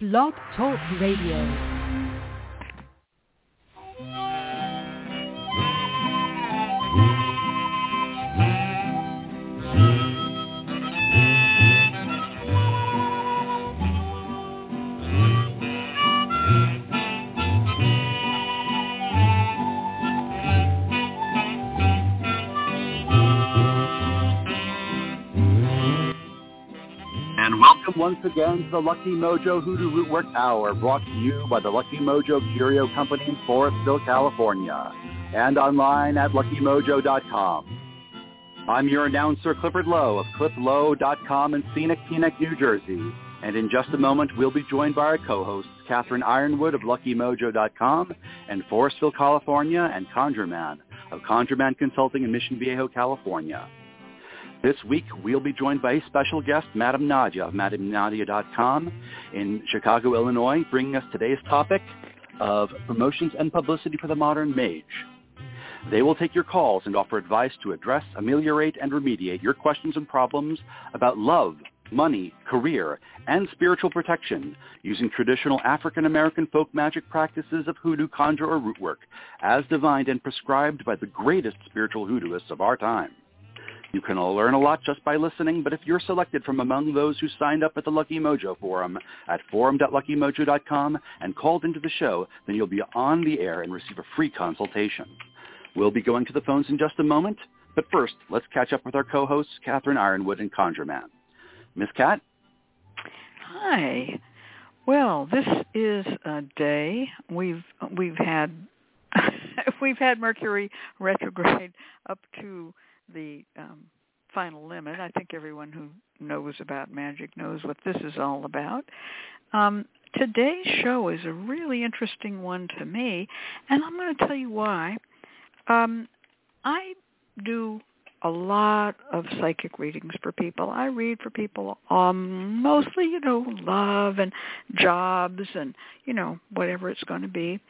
Blog Talk Radio. Once again to the Lucky Mojo Hoodoo Rootwork Hour, brought to you by the Lucky Mojo Curio Company in Forestville, California, and online at luckymojo.com. I'm your announcer, Clifford Lowe of clifflowe.com in scenic Teaneck, New Jersey. And in just a moment, we'll be joined by our co-hosts, Catherine Yronwode of luckymojo.com and Forestville, California, and ConjureMan of ConjureMan Consulting in Mission Viejo, California. This week, we'll be joined by a special guest, Madame Nadia of MadameNadia.com in Chicago, Illinois, bringing us today's topic of promotions and publicity for the modern mage. They will take your calls and offer advice to address, ameliorate, and remediate your questions and problems about love, money, career, and spiritual protection using traditional African-American folk magic practices of hoodoo, conjure, or root work, as divined and prescribed by the greatest spiritual hoodooists of our time. You can all learn a lot just by listening, but if you're selected from among those who signed up at the Lucky Mojo forum at forum.luckymojo.com and called into the show, then you'll be on the air and receive a free consultation. We'll be going to the phones in just a moment, but first, let's catch up with our co-hosts, Catherine Yronwode and ConjureMan. Miss Cat? Hi. Well, this is a day we've we've had we've had Mercury retrograde up to the um, final limit. I think everyone who knows about magic knows what this is all about. Um, today's show is a really interesting one to me, and I'm going to tell you why. Um, I do a lot of psychic readings for people. I read for people um mostly, you know, love and jobs and, you know, whatever it's going to be.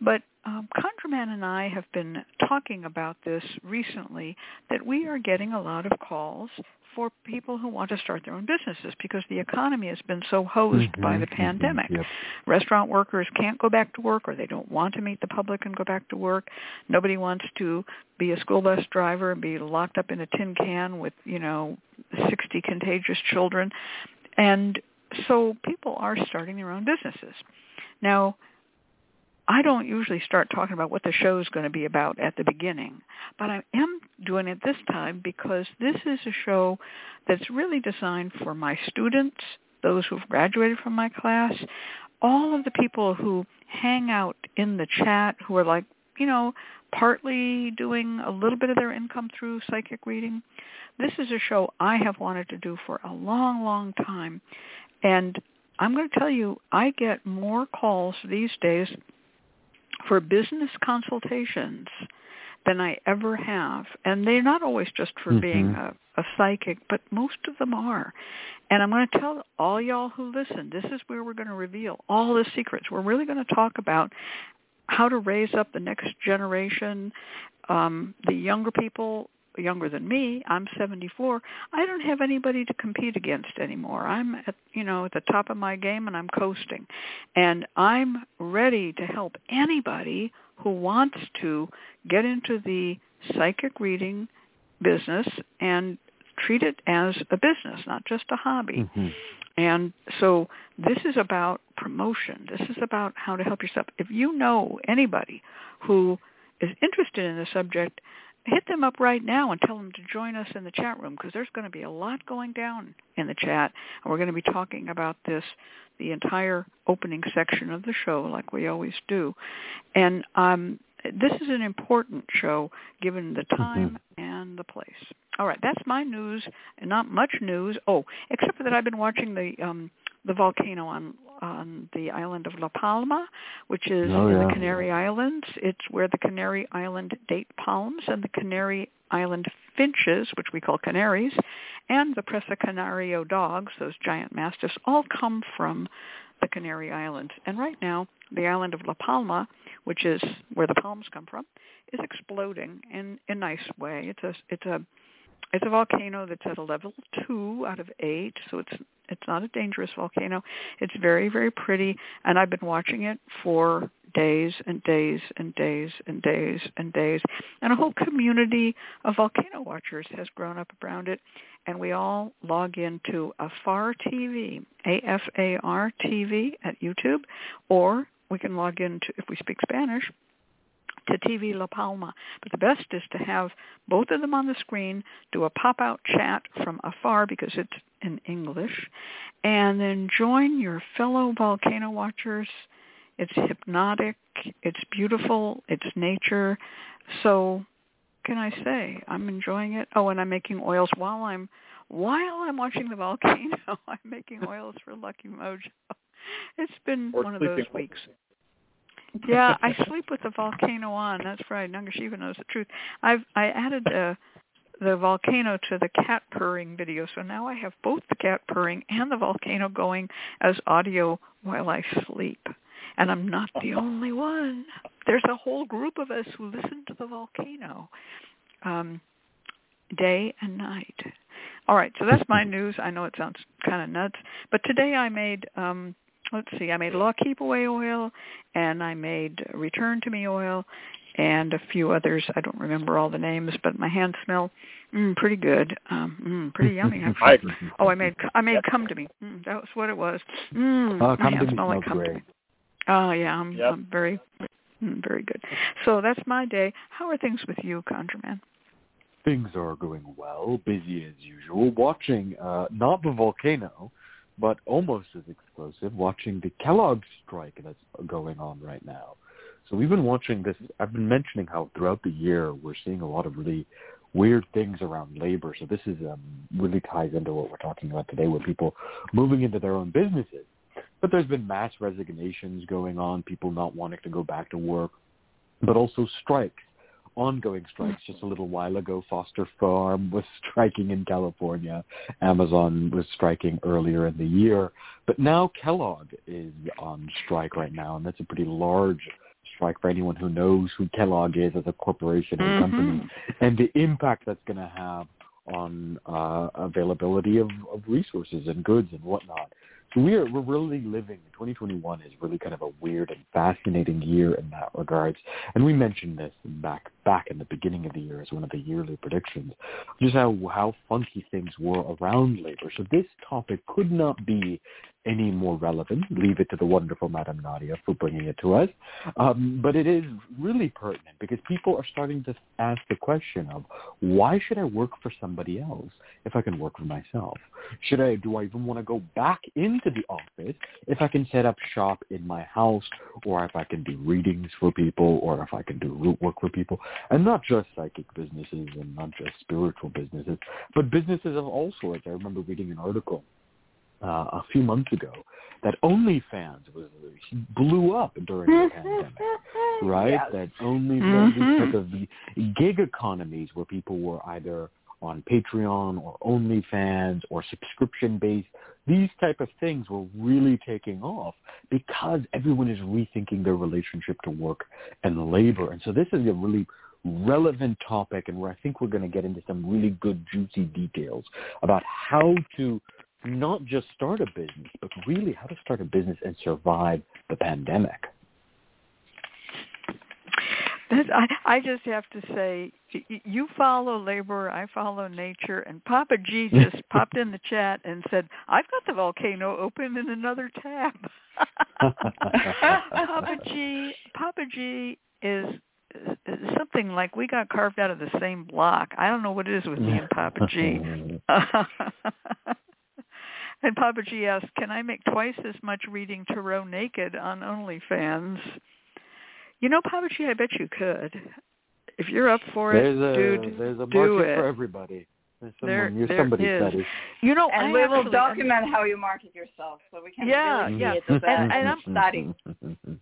But um, ConjureMan and I have been talking about this recently that we are getting a lot of calls for people who want to start their own businesses because the economy has been so hosed Mhm, by the mhm, pandemic. yep. Restaurant workers can't go back to work or they don't want to meet the public and go back to work. Nobody wants to be a school bus driver and be locked up in a tin can with, you know, 60 contagious children. And so people are starting their own businesses. Now, I don't usually start talking about what the show is going to be about at the beginning, but I am doing it this time because this is a show that's really designed for my students, those who've graduated from my class, all of the people who hang out in the chat who are like, you know, partly doing a little bit of their income through psychic reading. This is a show I have wanted to do for a long, long time. And I'm going to tell you, I get more calls these days for business consultations than I ever have. And they're not always just for being Mhm. a, a psychic, but most of them are. And I'm going to tell all y'all who listen, this is where we're going to reveal all the secrets. We're really going to talk about how to raise up the next generation, um, the younger people younger than me. I'm 74. I don't have anybody to compete against anymore. I'm at you know at the top of my game and I'm coasting, and I'm ready to help anybody who wants to get into the psychic reading business and treat it as a business, not just a hobby. Mhm. And so this is about promotion. This is about how to help yourself. If you know anybody who is interested in the subject, hit them up right now and tell them to join us in the chat room because there's going to be a lot going down in the chat. And we're going to be talking about this the entire opening section of the show like we always do. And um, this is an important show given the time and the place. All right, that's my news, and not much news. Oh, except for that I've been watching the um, the volcano on on the island of La Palma, which is Oh, in the Canary Islands. It's where the Canary Island date palms and the Canary Island finches, which we call canaries, and the Presa Canario dogs, those giant mastiffs, all come from the Canary Islands. And right now, the island of La Palma, which is where the palms come from, is exploding in a nice way. It's a it's a it's a volcano that's at a level two out of eight, so it's it's not a dangerous volcano. It's very very pretty, and I've been watching it for days and days and days and days and days, and a whole community of volcano watchers has grown up around it, and we all log into Afar TV, A-F-A-R TV at YouTube, or we can log into if we speak Spanish to TV La Palma. But the best is to have both of them on the screen, do a pop-out chat from afar because it's in English, and then join your fellow volcano watchers. It's hypnotic. It's beautiful. It's nature. So can I say I'm enjoying it? Oh, and I'm making oils while I'm while I'm watching the volcano. I'm making oils for Lucky Mojo. It's been or one of those weeks yeah, I sleep with the volcano on. That's right. Nungashiva knows the truth. I've I added the the volcano to the cat purring video, so now I have both the cat purring and the volcano going as audio while I sleep. And I'm not the only one. There's a whole group of us who listen to the volcano um, day and night. All right, so that's my news. I know it sounds kind of nuts, but today I made um, let's see, I made Law Keep Away oil, and I made Return to Me oil, and a few others. I don't remember all the names, but my hands smell mm, pretty good, um, mm, pretty yummy. Actually. oh, I made I made Come to Me. Mm, that was what it was. Mm, uh, my hands smell like Come great. to Me. Oh yeah, I'm, Yep. I'm very mm, very good. So that's my day. How are things with you, ConjureMan? Things are going well, busy as usual. Watching uh, not the volcano, but almost as explosive, watching the Kellogg strike that's going on right now. So we've been watching this. I've been mentioning how throughout the year we're seeing a lot of really weird things around labor. So this is um, really ties into what we're talking about today, with people moving into their own businesses. But there's been mass resignations going on, people not wanting to go back to work, but also strikes ongoing strikes. Just a little while ago, Foster Farm was striking in California. Amazon was striking earlier in the year. But now Kellogg is on strike right now, and that's a pretty large strike for anyone who knows who Kellogg is as a corporation and company and the impact that's going to have on uh, availability of, of resources and goods and whatnot. We're we're really living 2021 is really kind of a weird and fascinating year in that regards. And we mentioned this back back in the beginning of the year as one of the yearly predictions, just how how funky things were around labor. So this topic could not be any more relevant. Leave it to the wonderful Madame Nadia for bringing it to us. Um, but it is really pertinent because people are starting to ask the question of why should I work for somebody else if I can work for myself? Should I, do I even want to go back into the office if I can set up shop in my house or if I can do readings for people or if I can do root work for people? And not just psychic businesses and not just spiritual businesses, but businesses of all sorts. I remember reading an article uh, a few months ago that OnlyFans was blew up during the pandemic, right? Yes. That only Mhm. these type of gig economies where people were either on Patreon or OnlyFans or subscription based. These type of things were really taking off because everyone is rethinking their relationship to work and labor. And so this is a really relevant topic and where I think we're going to get into some really good juicy details about how to not just start a business, but really how to start a business and survive the pandemic. That, I, I just have to say, you follow labor, I follow nature, and Papa G just popped in the chat and said, "I've got the volcano open in another tab." Papa G, Papa G is is something like we got carved out of the same block. I don't know what it is with me and Papa G. and Papa G asked, "Can I make twice as much reading tarot naked on OnlyFans?" You know, Papa G, I bet you could. If you're up for it, there's a dude, there's a do market it. for everybody. There's There- someone, you're there somebody is. Betty. You know, and I we will actually- document how you market yourself, so we can Yeah, really yeah. see it as a, And- and as a study.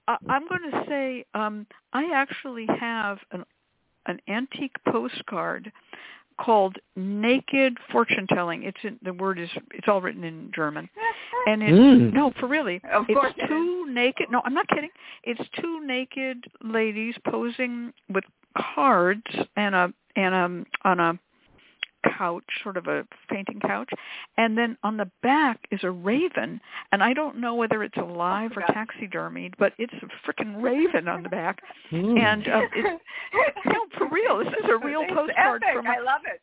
I, I'm going to say um, I actually have an an antique postcard called Naked Fortune Telling. It's in, the word is it's all written in German, and it's Mm. no for really. Of it's course it two naked. No, I'm not kidding. It's two naked ladies posing with cards and a and a on a couch, sort of a fainting couch, and then on the back is a raven, and I don't know whether it's alive or taxidermied, but it's a freaking raven on the back, Mm. and um, it's, no, for real, this is a real it's postcard epic. from. I love it.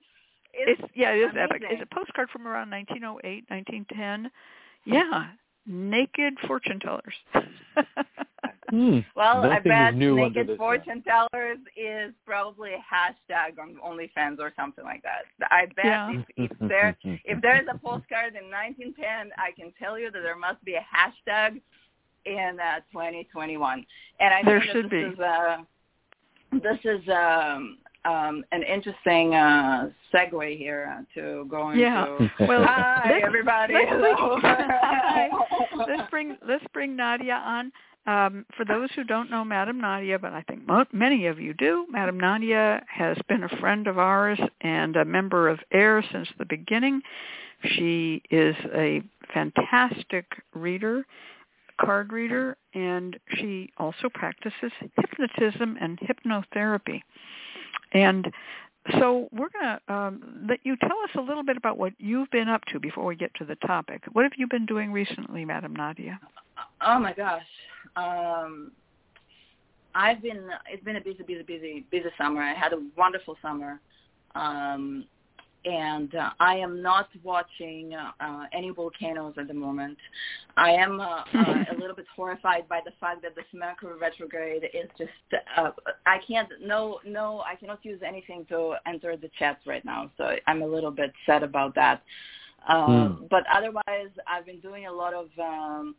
It's, yeah, it is epic. amazing. It's a postcard from around 1908, 1910. Yeah, naked fortune tellers. Hmm. Well, I bet new naked the sun. fortune tellers is probably a hashtag on OnlyFans or something like that. I bet Yeah. if, if there if there is a postcard in 1910, I can tell you that there must be a hashtag in uh, 2021. And I There think should that be. this is uh, this is um, um, an interesting uh, segue here uh, to go into. Yeah. Well, Hi let's- everybody. let's bring- Hello. Hi. let's bring let's bring Nadia on. Um, for those who don't know Madame Nadia, but I think mo- many of you do, Madame Nadia has been a friend of ours and a member of AIRR since the beginning. She is a fantastic reader, card reader, and she also practices hypnotism and hypnotherapy. And so we're going to um, let you tell us a little bit about what you've been up to before we get to the topic. What have you been doing recently, Madame Nadia? Oh my gosh. Um I've been it's been a busy, busy, busy, busy summer. I had a wonderful summer. Um and uh, I am not watching uh, uh, any volcanoes at the moment. I am uh, uh, a little bit horrified by the fact that this Mercury retrograde is just. Uh, I can't. No, no. I cannot use anything to enter the chats right now. So I'm a little bit sad about that. Um, Hmm. But otherwise, I've been doing a lot of um,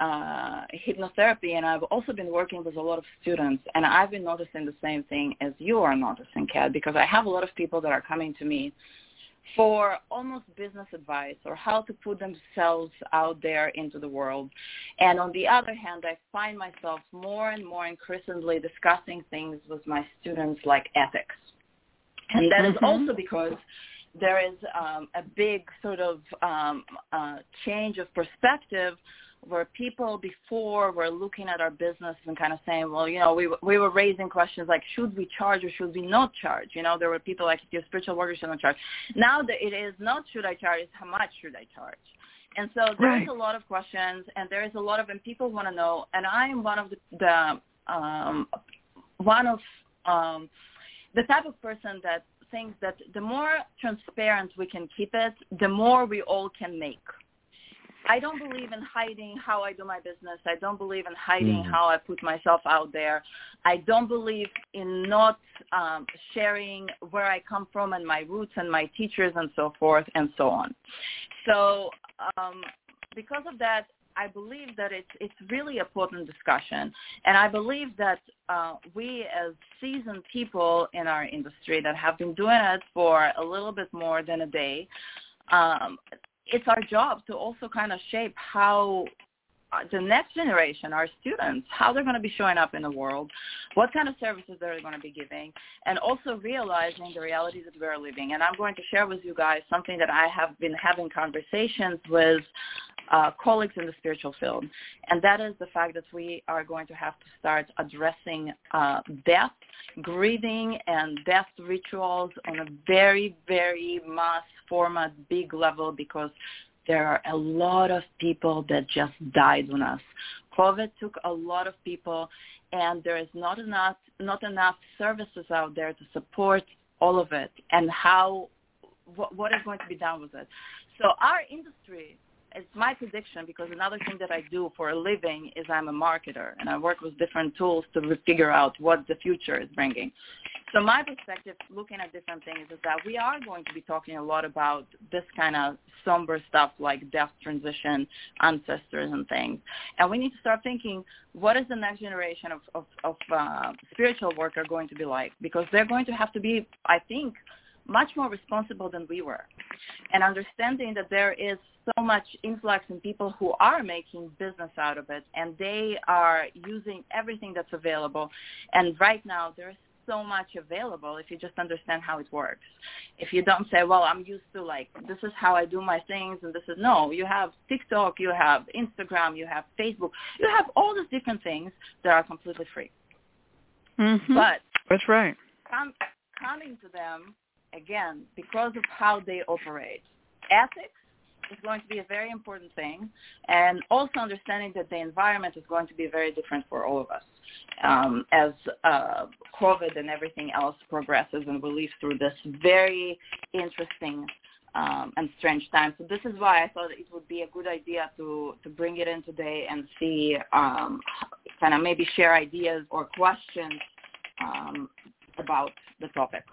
uh, hypnotherapy, and I've also been working with a lot of students. And I've been noticing the same thing as you are noticing, Cat, because I have a lot of people that are coming to me for almost business advice or how to put themselves out there into the world. And on the other hand, I find myself more and more increasingly discussing things with my students like ethics. And that is Mhm. also because there is um, a big sort of um, uh, change of perspective where people before were looking at our business and kind of saying, well, you know, we we were raising questions like, should we charge or should we not charge? You know, there were people like, if you're a spiritual worker, should not charge. Now that it is not should I charge, it's how much should I charge? And so there's Right. a lot of questions, and there is a lot of, and people want to know, and I am one of the, the um, one of um, the type of person that thinks that the more transparent we can keep it, the more we all can make. I don't believe in hiding how I do my business. I don't believe in hiding Mhm. how I put myself out there. I don't believe in not um, sharing where I come from and my roots and my teachers and so forth and so on. So um, because of that, I believe that it's it's really a potent discussion, and I believe that uh, we as seasoned people in our industry that have been doing it for a little bit more than a day, um, it's our job to also kind of shape how uh, the next generation, our students, how they're going to be showing up in the world, what kind of services they're going to be giving, and also realizing the realities that we're living. And I'm going to share with you guys something that I have been having conversations with uh, colleagues in the spiritual field, and that is the fact that we are going to have to start addressing uh, death, grieving, and death rituals on a very, very mass format, big level because there are a lot of people that just died on us. COVID took a lot of people, and there is not enough not enough services out there to support all of it. And how what, what is going to be done with it? So our industry. It's my prediction because another thing that I do for a living is I'm a marketer and I work with different tools to figure out what the future is bringing. So my perspective, looking at different things, is that we are going to be talking a lot about this kind of somber stuff like death transition, ancestors and things. And we need to start thinking, what is the next generation of, of, of uh, spiritual worker going to be like? Because they're going to have to be, I think, much more responsible than we were. And understanding that there is so much influx in people who are making business out of it and they are using everything that's available. And right now there's so much available if you just understand how it works. If you don't say, well, I'm used to like, this is how I do my things and this is, no, you have TikTok, you have Instagram, you have Facebook, you have all these different things that are completely free. Mm-hmm. But That's right. com- coming to them again, because of how they operate. Ethics is going to be a very important thing, and also understanding that the environment is going to be very different for all of us um, as uh, COVID and everything else progresses and we live through this very interesting um, and strange time. So this is why I thought it would be a good idea to to bring it in today and see um, kind of maybe share ideas or questions um, about the topic.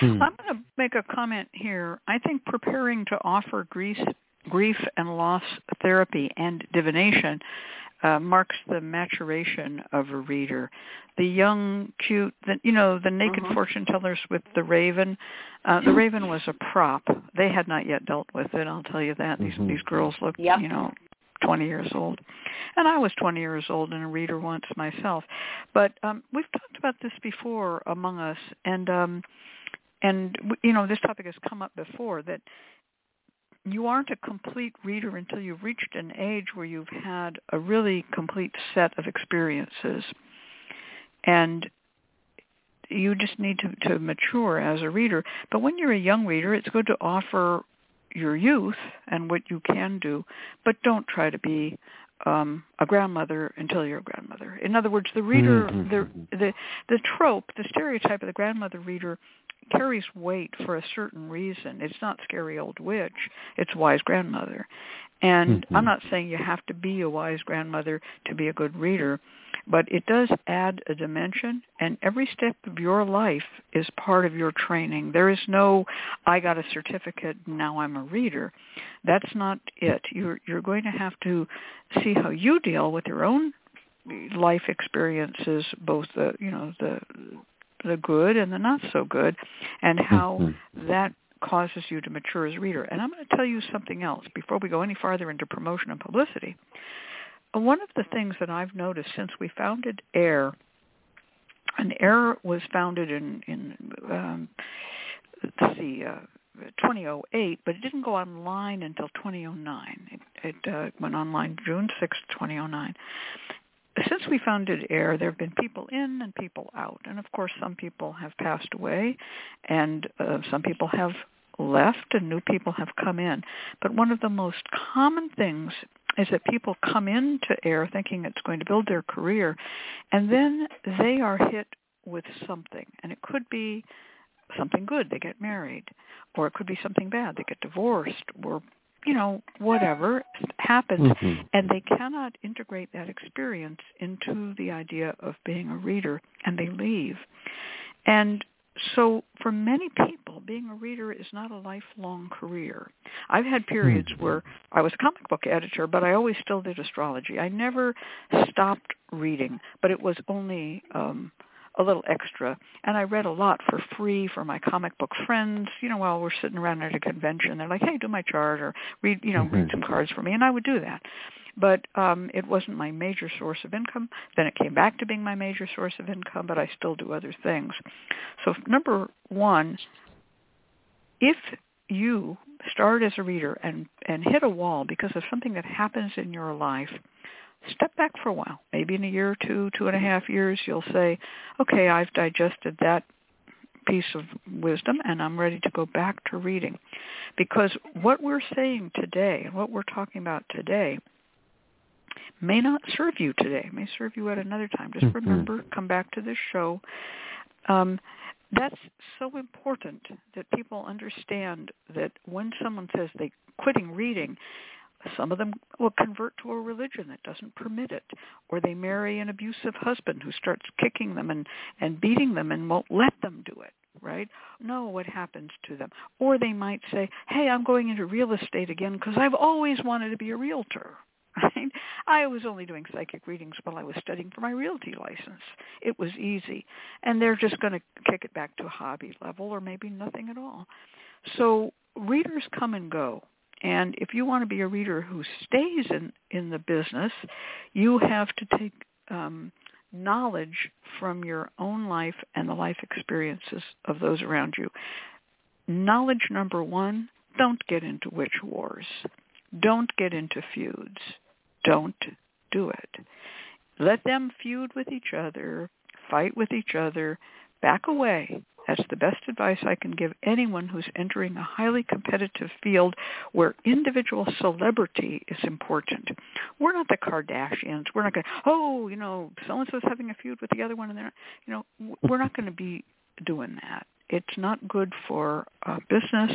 Hmm. I'm going to make a comment here. I think preparing to offer grief, grief and loss therapy and divination uh, marks the maturation of a reader. The young, cute, the, you know, the naked Mhm. fortune tellers with the raven. Uh, the raven was a prop. They had not yet dealt with it. I'll tell you that. These Mhm. these girls looked, Yep. you know, 20 years old. And I was 20 years old and a reader once myself. But um, we've talked about this before among us, and um, and you know, this topic has come up before that you aren't a complete reader until you've reached an age where you've had a really complete set of experiences. And you just need to, to mature as a reader. But when you're a young reader, it's good to offer your youth and what you can do, but don't try to be um, a grandmother until you're a grandmother. In other words, the reader, Mhm. the the the trope, the stereotype of the grandmother reader carries weight for a certain reason. It's not scary old witch; it's wise grandmother. And Mhm. I'm not saying you have to be a wise grandmother to be a good reader, but it does add a dimension and every step of your life is part of your training. There is no I got a certificate now I'm a reader. That's not it. You're you're going to have to see how you deal with your own life experiences, both the you know the the good and the not so good, and how Mhm. that causes you to mature as a reader. And I'm going to tell you something else before we go any farther into promotion and publicity. One of the things that I've noticed since we founded AIRR, and AIRR was founded in in um, let's see. Uh, 2008, but it didn't go online until 2009. It, it uh, went online June 6, 2009 since we founded AIRR, there have been people in and people out. And of course, some people have passed away and uh, some people have left and new people have come in. But one of the most common things is that people come into AIRR thinking it's going to build their career and then they are hit with something. And it could be something good, they get married, or it could be something bad, they get divorced, or you know, whatever happens Mhm. and they cannot integrate that experience into the idea of being a reader and they leave and so for many people being a reader is not a lifelong career i've had periods Mhm. where i was a comic book editor but i always still did astrology i never stopped reading but it was only um a little extra. And i read a lot for free for my comic book friends you know while we're sitting around at a convention. They're like hey do my chart or read you know read Mhm. some cards for me. And i would do that. But um it wasn't my major source of income. Then it came back to being my major source of income but i still do other things. So number one if you start as a reader and and hit a wall because of something that happens in your life step back for a while maybe in a year or two two and a half years you'll say okay i've digested that piece of wisdom and i'm ready to go back to reading. Because what we're saying today and what we're talking about today may not serve you today may serve you at another time. Just Mhm. remember come back to this show. Um, that's so important that people understand that when someone says they quitting reading some of them will convert to a religion that doesn't permit it or they marry an abusive husband who starts kicking them and and beating them and won't let them do it right? Know what happens to them? Or they might say hey i'm going into real estate again because i've always wanted to be a realtor i was only doing psychic readings while i was studying for my realty license. It was easy. And they're just going to kick it back to a hobby level or maybe nothing at all. So readers come and go and if you want to be a reader who stays in, in the business, you have to take um, knowledge from your own life and the life experiences of those around you. Knowledge number one, don't get into witch wars. Don't get into feuds. Don't do it. Let them feud with each other, fight with each other, back away That's the best advice I can give anyone who's entering a highly competitive field where individual celebrity is important. We're not the Kardashians. We're not going to, oh, you know, so-and-so's having a feud with the other one and they're, you know, we're not going to be doing that. It's not good for uh, business.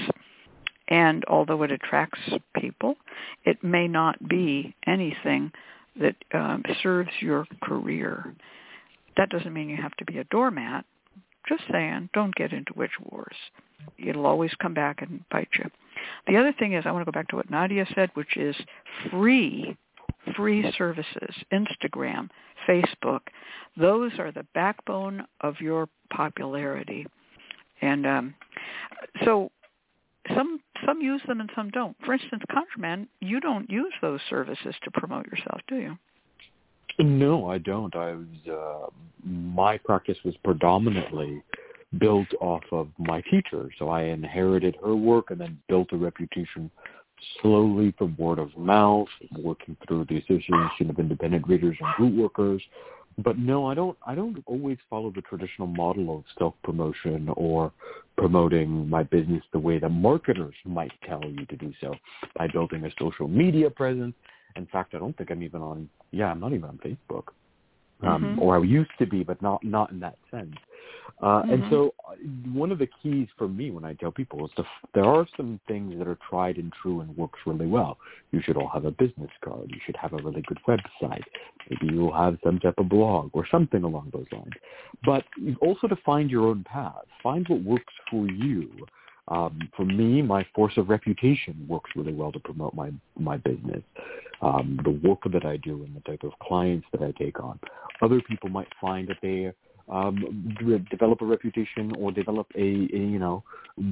And although it attracts people, it may not be anything that um, serves your career. That doesn't mean you have to be a doormat. Just saying, don't get into witch wars. It'll always come back and bite you. The other thing is, I want to go back to what Nadia said, which is free, free services, Instagram, Facebook. Those are the backbone of your popularity. And um, so some some use them and some don't. For instance, ConjureMan, you don't use those services to promote yourself, do you? No, I don't. I was uh, my practice was predominantly built off of my teacher, so I inherited her work and then built a reputation slowly from word of mouth, working through the Association of Independent Readers and Rootworkers. But no, I don't. I don't always follow the traditional model of self promotion or promoting my business the way that marketers might tell you to do so by building a social media presence. In fact, I don't think I'm even on. Yeah, I'm not even on Facebook um, mm-hmm. or I used to be, but not not in that sense. Uh, mm-hmm. And so, uh, one of the keys for me when I tell people is to, there are some things that are tried and true and works really well. You should all have a business card. You should have a really good website. Maybe you'll have some type of blog or something along those lines. But also to find your own path. Find what works for you. Um, for me, my force of reputation works really well to promote my my business, um, the work that I do, and the type of clients that I take on. Other people might find that they um, develop a reputation or develop a, a, you know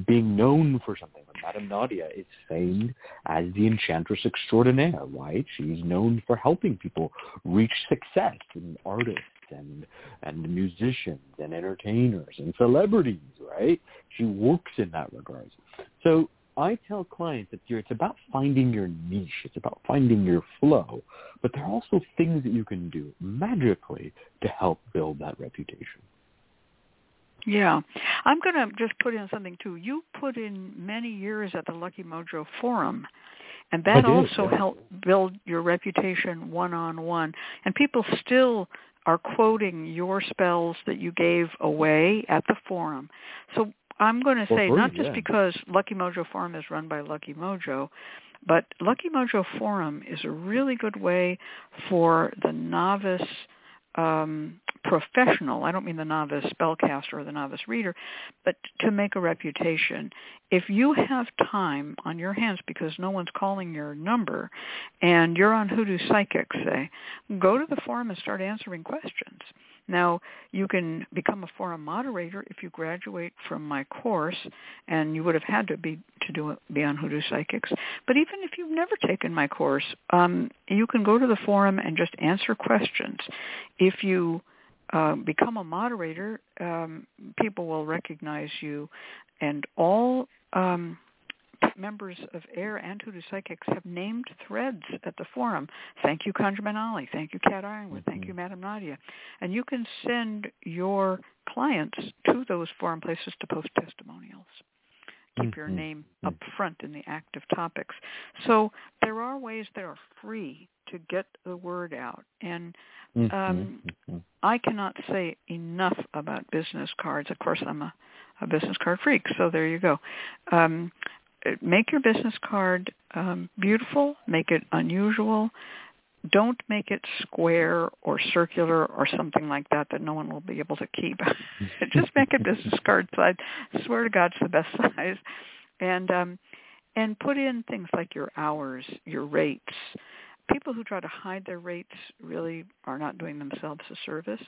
being known for something. Madame Nadia is famed as the enchantress extraordinaire, right? She's known for helping people reach success and artists and and musicians and entertainers and celebrities, right? She works in that regard. So I tell clients that it's about finding your niche. It's about finding your flow. But there are also things that you can do magically to help build that reputation. Yeah. I'm going to just put in something too. You put in many years at the Lucky Mojo Forum. And that did, also yeah. helped build your reputation one-on-one. And people still are quoting your spells that you gave away at the forum. So I'm going to say free, not just yeah. because Lucky Mojo Forum is run by Lucky Mojo, but Lucky Mojo Forum is a really good way for the novice um, professional, I don't mean the novice spellcaster or the novice reader, but to make a reputation. If you have time on your hands because no one's calling your number and you're on Hoodoo Psychic, say, go to the forum and start answering questions. Now, you can become a forum moderator if you graduate from my course, and you would have had to be to do be on Hoodoo Psychics. But even if you've never taken my course, um, you can go to the forum and just answer questions. If you uh, become a moderator, um, people will recognize you, and all um, members of AIRR and Hoodoo Psychics have named threads at the forum. Thank you, ConjureMan Ali. Thank you, Cat Yronwode. Thank you, Madame Nadia. And you can send your clients to those forum places to post testimonials. Keep your Mhm. name up front in the active topics. So there are ways that are free to get the word out. And um. I cannot say enough about business cards. Of course, I'm a, a business card freak, so there you go. Um, make your business card um, beautiful. Make it unusual. Don't make it square or circular or something like that that no one will be able to keep. Just make a business card size. Swear to God, it's the best size. And um, and put in things like your hours, your rates. People who try to hide their rates really are not doing themselves a service.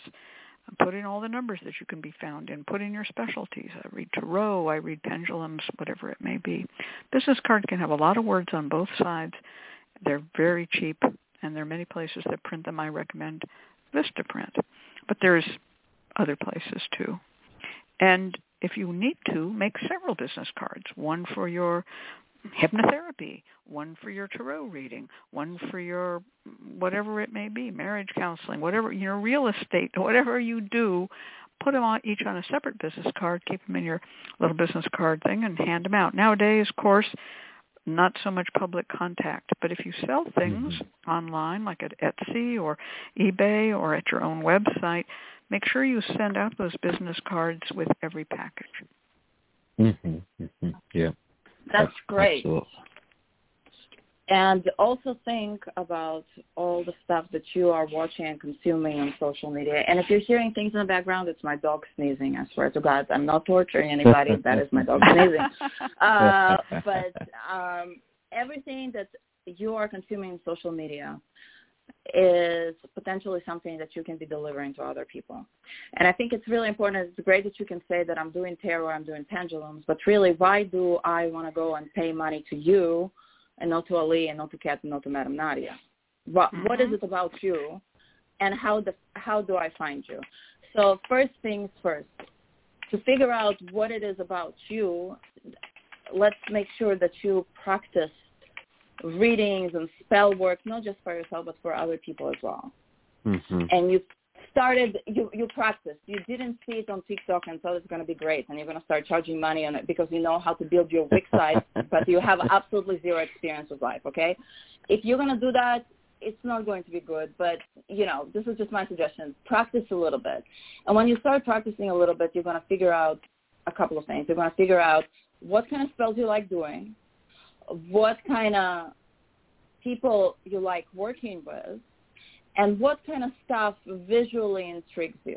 Put in all the numbers that you can be found in. Put in your specialties. I read tarot. I read pendulums, whatever it may be. Business card can have a lot of words on both sides. They're very cheap, and there are many places that print them. I recommend Vistaprint, but there's other places too. And if you need to, make several business cards. One for your hypnotherapy, one for your tarot reading, one for your whatever it may be, marriage counseling, whatever, you know, real estate, whatever you do, put them on each on a separate business card, keep them in your little business card thing, and hand them out. Nowadays, of course, not so much public contact. But if you sell things mm-hmm. online, like at Etsy or eBay or at your own website, make sure you send out those business cards with every package. Mm-hmm. Mm-hmm. Yeah. That's great. Absolutely and also think about all the stuff that you are watching and consuming on social media. And if you're hearing things in the background, it's my dog sneezing. I swear to God, I'm not torturing anybody. that is my dog sneezing. Uh, but um, everything that you are consuming on social media is potentially something that you can be delivering to other people. And I think it's really important. It's great that you can say that I'm doing tarot, I'm doing pendulums, but really, why do I want to go and pay money to you and not to Ali and not to Cat and not to Madame Nadia. What, mm-hmm. what is it about you and how, the, how do I find you? So first things first, to figure out what it is about you, let's make sure that you practice readings and spell work, not just for yourself, but for other people as well. Mm-hmm. And you started you you practiced. You didn't see it on tiktok and thought it's going to be great and you're going to start charging money on it because you know how to build your wix site but you have absolutely zero experience with life okay? If you're going to do that it's not going to be good but you know this is just my suggestion. Practice a little bit. And when you start practicing a little bit you're going to figure out a couple of things. You're going to figure out what kind of spells you like doing what kind of people you like working with and what kind of stuff visually intrigues you.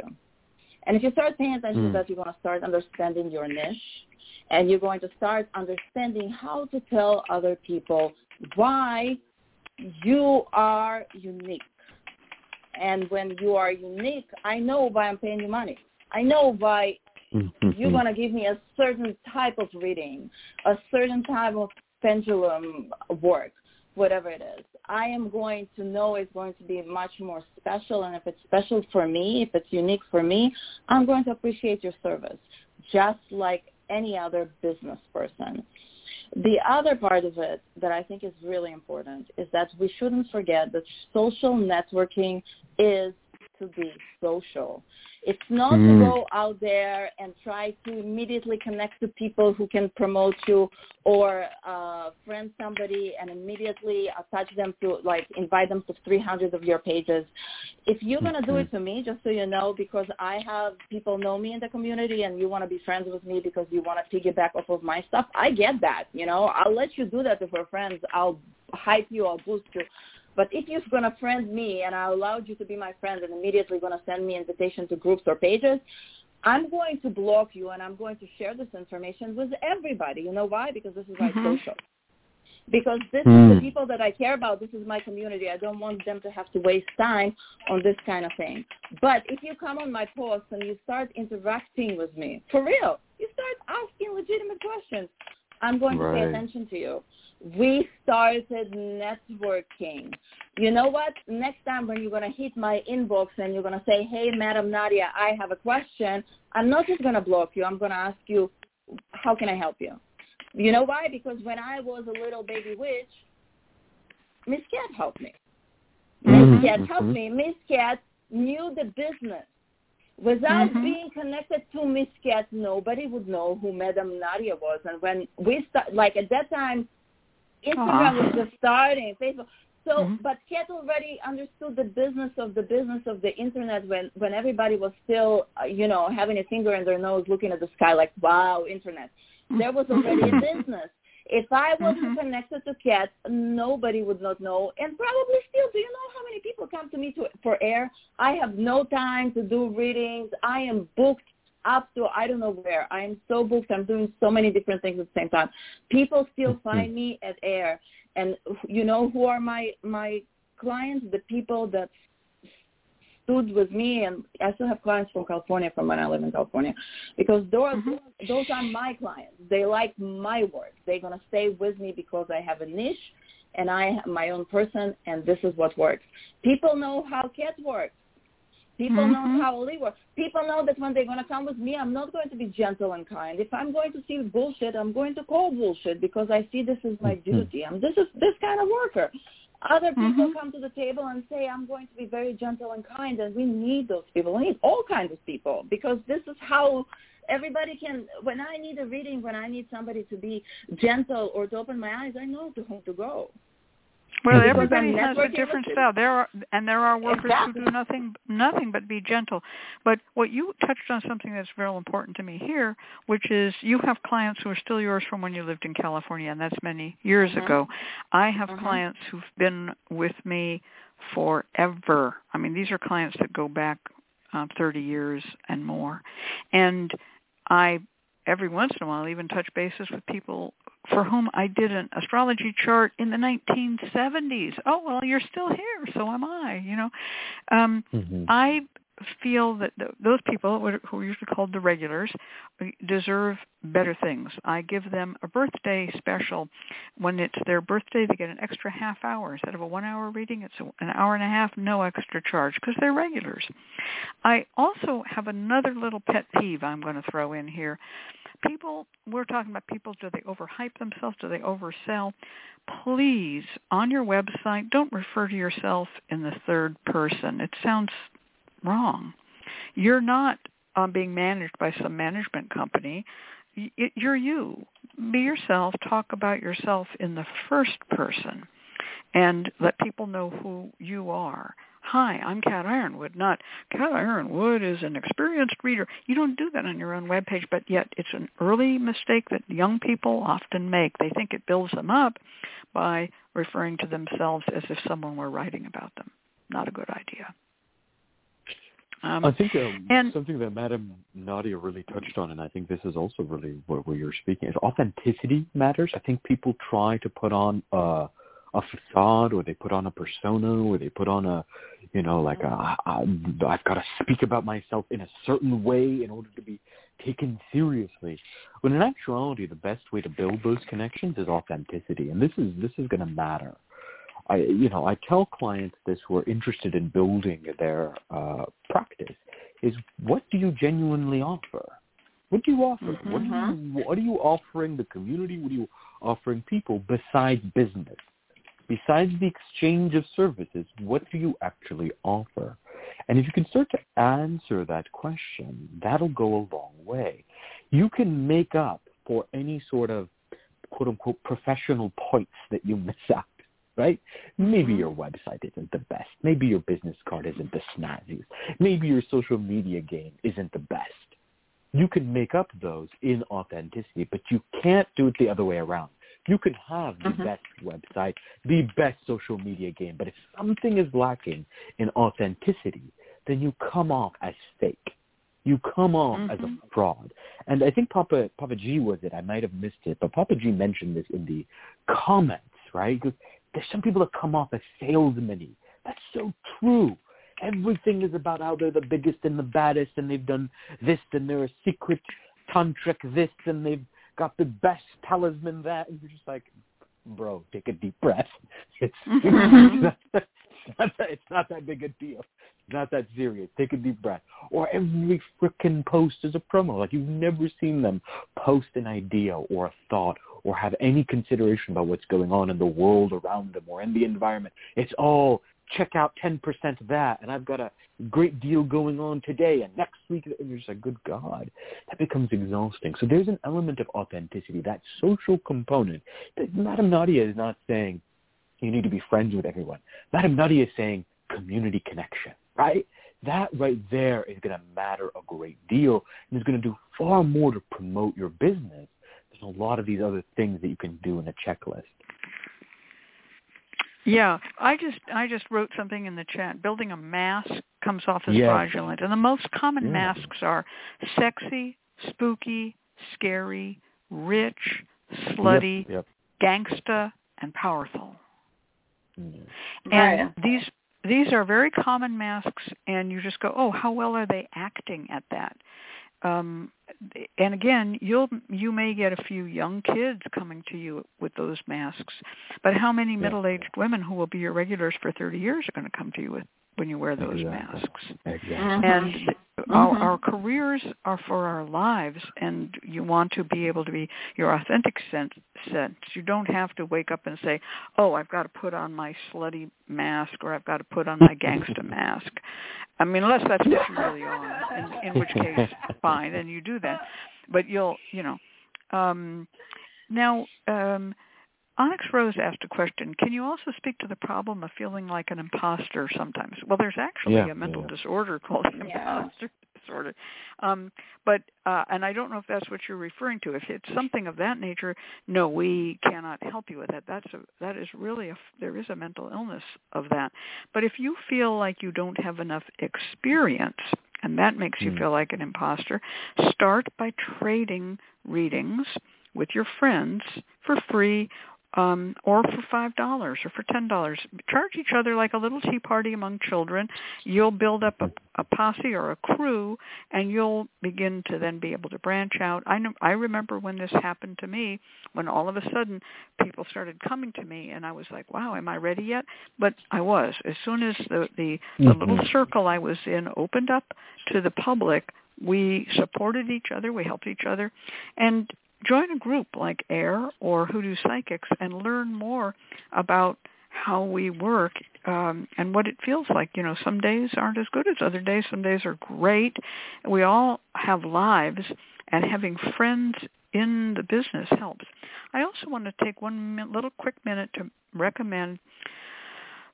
And if you start paying attention mm. to hmm. that, you're going to start understanding your niche, and you're going to start understanding how to tell other people why you are unique. And when you are unique, I know why I'm paying you money. I know why mm-hmm. you're going to give me a certain type of reading, a certain type of pendulum work, whatever it is. I am going to know it's going to be much more special. And if it's special for me, if it's unique for me, I'm going to appreciate your service just like any other business person. The other part of it that I think is really important is that we shouldn't forget that social networking is to be social. It's not mm. to go out there and try to immediately connect to people who can promote you or uh, friend somebody and immediately attach them to, like, invite them to 300 of your pages. If you're going to do it to me, just so you know, because I have people know me in the community and you want to be friends with me because you want to piggyback off of my stuff, I get that. You know, I'll let you do that if we're friends. I'll hype you, I'll boost you. But if you're going to friend me and I allowed you to be my friend and immediately going to send me invitation to groups or pages, I'm going to block you and I'm going to share this information with everybody. You know why? Because this is my mm-hmm. social. Because this mm. is the hmm. people that I care about. This is my community. I don't want them to have to waste time on this kind of thing. But if you come on my post and you start interacting with me, for real, you start asking legitimate questions, I'm going right. to pay attention to you we started networking. You know what? Next time when you're going to hit my inbox and you're going to say, hey, Madame Nadia, I have a question, I'm not just going to block you. I'm going to ask you, how can I help you? You know why? Because when I was a little baby witch, Miss Cat helped me. Miss mm-hmm. Cat helped me. Miss Cat knew the business. Without mm-hmm. being connected to Miss Cat, nobody would know who Madame Nadia was. And when we start, like at that time, Instagram Aww. was just starting, Facebook. So, mm-hmm. but Cat already understood the business of the business of the internet when when everybody was still, uh, you know, having a finger in their nose, looking at the sky like, "Wow, internet." There was already a business. If I wasn't mm-hmm. connected to cats, nobody would not know. And probably still, do you know how many people come to me to, for AIRR? I have no time to do readings. I am booked up to I don't know where. I'm so booked. I'm doing so many different things at the same time. People still mm-hmm. find me at AIRR, and you know who are my my clients? The people that stood with me, and I still have clients from California from when I live in California, because those mm-hmm. those are my clients. They like my work. They're gonna stay with me because I have a niche. And I am my own person, and this is what works. People know how cats work People mm-hmm. know how Ali works. People know that when they're going to come with me, I'm not going to be gentle and kind. If I'm going to see bullshit, I'm going to call bullshit because I see this as my mm-hmm. duty. I'm this is this kind of worker. Other people Mhm. come to the table and say, I'm going to be very gentle and kind, and we need those people. We need all kinds of people because this is how everybody can, when I need a reading, when I need somebody to be gentle or to open my eyes, I know to whom to go. Well, everybody has a different style. There are and there are workers Exactly. who do nothing nothing but be gentle. But what you touched on something that's very important to me here, which is you have clients who are still yours from when you lived in California, and that's many years Mhm. ago. I have Mhm. clients who've been with me forever. I mean, these are clients that go back um, 30 years and more, and I every once in a while even touch bases with people for whom I did an astrology chart in the 1970s. Oh well, you're still here, so am I. You know, um, Mhm. I feel that th- those people who are usually called the regulars deserve better things. I give them a birthday special. When it's their birthday, they get an extra half hour instead of a one-hour reading. It's an hour and a half, no extra charge because they're regulars. I also have another little pet peeve I'm going to throw in here. People, we're talking about people, do they overhype themselves? Do they oversell? Please, on your website, don't refer to yourself in the third person. It sounds wrong. You're not um, being managed by some management company. You're you. Be yourself. Talk about yourself in the first person and let people know who you are. Hi, I'm Cat Yronwode, not Cat Yronwode is an experienced reader. You don't do that on your own webpage, but yet it's an early mistake that young people often make. They think it builds them up by referring to themselves as if someone were writing about them. Not a good idea. Um, I think um, and- something that Madame Nadia really touched on, and I think this is also really what, what you're speaking, is authenticity matters. I think people try to put on a, a facade, or they put on a persona, or they put on a, you know, like a, I, I've got to speak about myself in a certain way in order to be taken seriously. When in actuality, the best way to build those connections is authenticity, and this is this is going to matter. I, you know, I tell clients this who are interested in building their uh, practice is what do you genuinely offer? What do you offer? What, do you, what are you offering the community? What are you offering people besides business? Besides the exchange of services, what do you actually offer? And if you can start to answer that question, that'll go a long way. You can make up for any sort of quote unquote professional points that you miss out right? Maybe your website isn't the best. Maybe your business card isn't the snazziest. Maybe your social media game isn't the best. You can make up those in authenticity, but you can't do it the other way around. You can have the Mhm. best website, the best social media game, but if something is lacking in authenticity, then you come off as fake. You come off as a Mhm. fraud. And I think Papa Papa G was it. I might have missed it, but Papa G mentioned this in the comments, right? Because there's some people that come off as salesmen That's so true. Everything is about how they're the biggest and the baddest, and they've done this, and they're a secret tantric this, and they've got the best talisman that, and you're just like, bro, take a deep breath. It's, Mhm. it's, not that, it's not that big a deal. It's not that serious. Take a deep breath. Or every frickin' post is a promo. Like you've never seen them post an idea or a thought or have any consideration about what's going on in the world around them or in the environment. It's all check out 10% of that and I've got a great deal going on today and next week and you're just like, good God, that becomes exhausting. So there's an element of authenticity, that social component. Madame Nadia is not saying you need to be friends with everyone. Madame Nadia is saying community connection, right? That right there is going to matter a great deal and is going to do far more to promote your business a lot of these other things that you can do in a checklist. Yeah, I just I just wrote something in the chat. Building a mask comes off as Yes. fraudulent, and the most common Yeah. masks are sexy, spooky, scary, rich, slutty, Yep. yep. gangsta, and powerful. Mm. And Right. these these are very common masks, and you just go, oh, how well are they acting at that? Um, and again, you'll you may get a few young kids coming to you with those masks, but how many Yeah. middle-aged women who will be your regulars for 30 years are going to come to you with when you wear those Exactly. masks? Exactly. And mm-hmm. Our, mm-hmm. our careers are for our lives, and you want to be able to be your authentic sense. sense. You don't have to wake up and say, "Oh, I've got to put on my slutty mask," or "I've got to put on my gangsta mask." I mean, unless that's what you really are, in, in which case, fine, and you do that. But you'll, you know, um, now. Um, Onyx Rose asked a question. Can you also speak to the problem of feeling like an imposter sometimes? Well, there's actually Yeah, a mental yeah. disorder called Yeah. imposter disorder. Um, but uh, and I don't know if that's what you're referring to. If it's something of that nature, no, we cannot help you with that. That's a that is really a there is a mental illness of that. But if you feel like you don't have enough experience and that makes you Hmm. feel like an imposter, start by trading readings with your friends for free um, or for five dollars or for ten dollars. Charge each other like a little tea party among children. You'll build up a, a posse or a crew, and you'll begin to then be able to branch out. I know. I remember when this happened to me, when all of a sudden people started coming to me, and I was like, "Wow, am I ready yet?" But I was. As soon as the the, the Mhm. little circle I was in opened up to the public, we supported each other, we helped each other, and join a group like AIRR or Hoodoo Psychics and learn more about how we work um, and what it feels like. You know, some days aren't as good as other days. Some days are great. We all have lives, and having friends in the business helps. I also want to take one little quick minute to recommend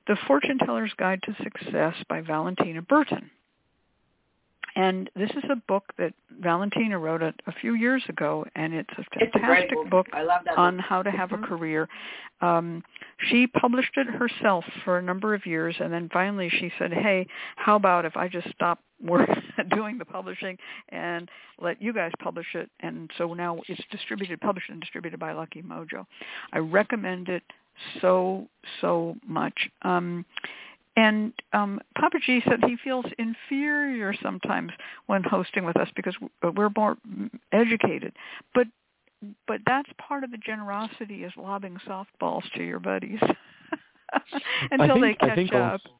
The Fortune Teller's Guide to Success by Valentina Burton. And this is a book that Valentina wrote a, a few years ago, and it's a It's a fantastic book. That on book. how to have Mhm. a career. Um, she published it herself for a number of years, and then finally she said, "Hey, how about if I just stop work doing the publishing and let you guys publish it?" And so now it's distributed, published, and distributed by Lucky Mojo. I recommend it so so much. Um, and um, Papa G said he feels inferior sometimes when hosting with us because we're more educated. But but that's part of the generosity is lobbing softballs to your buddies until they think, I catch up. Also,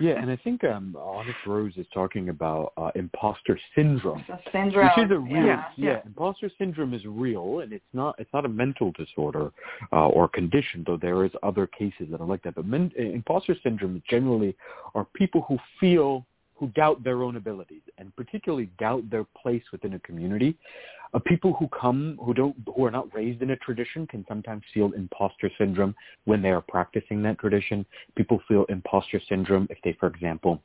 yeah, and I think um, Onyx Rose is talking about uh, imposter syndrome. Syndrome. Which is a real, Yeah, yeah, yeah. Imposter syndrome is real, and it's not it's not a mental disorder uh, or condition, though there is other cases that are like that. But men, imposter syndrome generally are people who feel who doubt their own abilities, and particularly doubt their place within a community. Uh, people who come who don't who are not raised in a tradition can sometimes feel imposter syndrome when they are practicing that tradition. People feel imposter syndrome if they, for example,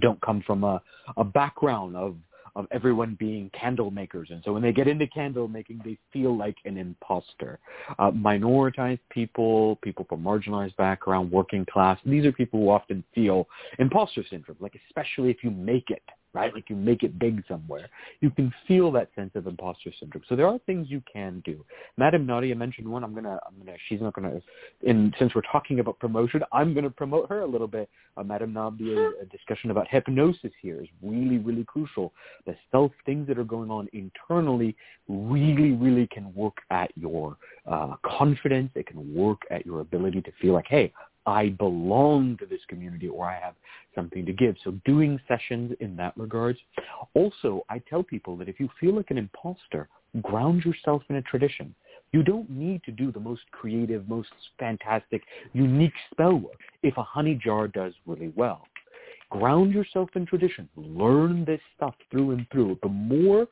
don't come from a, a background of of everyone being candle makers. And so when they get into candle making, they feel like an imposter. Uh, minoritized people, people from marginalized background, working class, these are people who often feel imposter syndrome, like especially if you make it, right? Like you make it big somewhere. You can feel that sense of imposter syndrome. So there are things you can do. Madame Nadia mentioned one. I'm gonna, I'm gonna, she's not gonna, and since we're talking about promotion, I'm gonna promote her a little bit. Uh, Madame Nadia's discussion about hypnosis here is really, really crucial the self things that are going on internally really, really can work at your uh, confidence. It can work at your ability to feel like, hey, I belong to this community or I have something to give. So doing sessions in that regards. Also, I tell people that if you feel like an imposter, ground yourself in a tradition. You don't need to do the most creative, most fantastic, unique spell work if a honey jar does really well ground yourself in tradition. Learn this stuff through and through. The more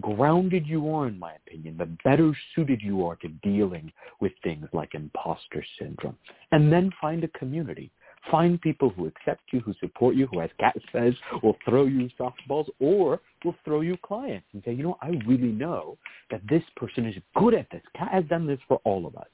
grounded you are, in my opinion, the better suited you are to dealing with things like imposter syndrome. And then find a community. Find people who accept you, who support you, who, as Cat says, will throw you softballs or will throw you clients and say, you know, I really know that this person is good at this. Cat has done this for all of us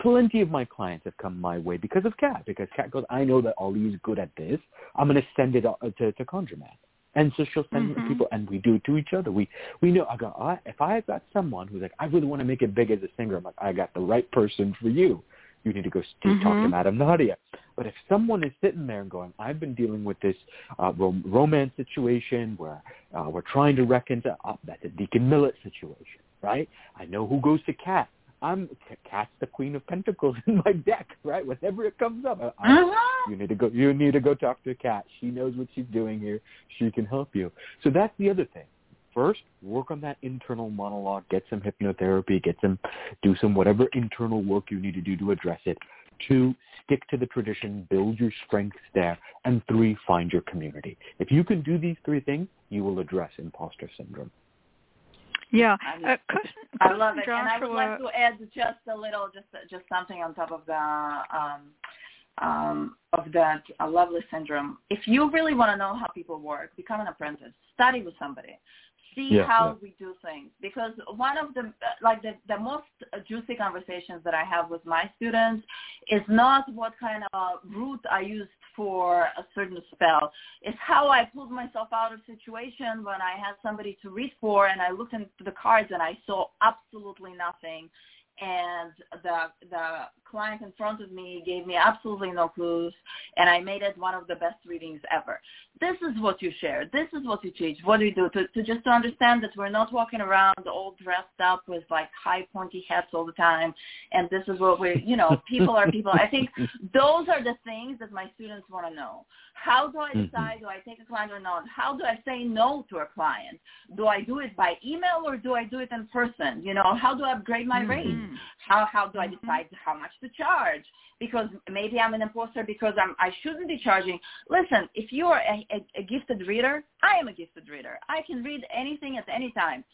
plenty of my clients have come my way because of Cat. Because Cat goes, I know that Ali is good at this. I'm going to send it to, to ConjureMan. And so she'll send Mhm. people, and we do it to each other. We we know. I go, I, if I got someone who's like, I really want to make it big as a singer, I'm like, I got the right person for you. You need to go st- talk to. Madame Nadia. But if someone is sitting there and going, I've been dealing with this uh, rom- romance situation where uh, we're trying to reconcile, uh, that's a Deacon Millett situation, right? I know who goes to Cat. I'm Cat's the Queen of Pentacles in my deck, right? Whenever it comes up, I, Uh-huh. you need to go. You need to go talk to Cat. She knows what she's doing here. She can help you. So that's the other thing. First, work on that internal monologue. Get some hypnotherapy. Get some, do some whatever internal work you need to do to address it. Two, stick to the tradition. Build your strengths there. And three, find your community. If you can do these three things, you will address imposter syndrome. Yeah, I- uh, cousin, I love cousin it, and I would like to add just a little, just just something on top of the um, um, of that uh, lovely syndrome. If you really want to know how people work, become an apprentice. Study with somebody. See Yeah, how yeah. we do things. Because one of the like the the most juicy conversations that I have with my students is not what kind of root I used for a certain spell. It's how I pulled myself out of situation when I had somebody to read for and I looked into the cards and I saw absolutely nothing and the the client in front of me gave me absolutely no clues and I made it one of the best readings ever. This is what you share. This is what you teach. What do you do to, to just to understand that we're not walking around all dressed up with like high pointy hats all the time and this is what we you know, people are people. I think those are the things that my students want to know. How do I Mhm. decide do I take a client or not? How do I say no to a client? Do I do it by email or do I do it in person? You know, how do I upgrade my rate? Mhm. How how do I Mhm. decide how much to charge? Because maybe I'm an imposter because I'm I shouldn't be charging. Listen, if you are a, a, a gifted reader, I am a gifted reader. I can read anything at any time.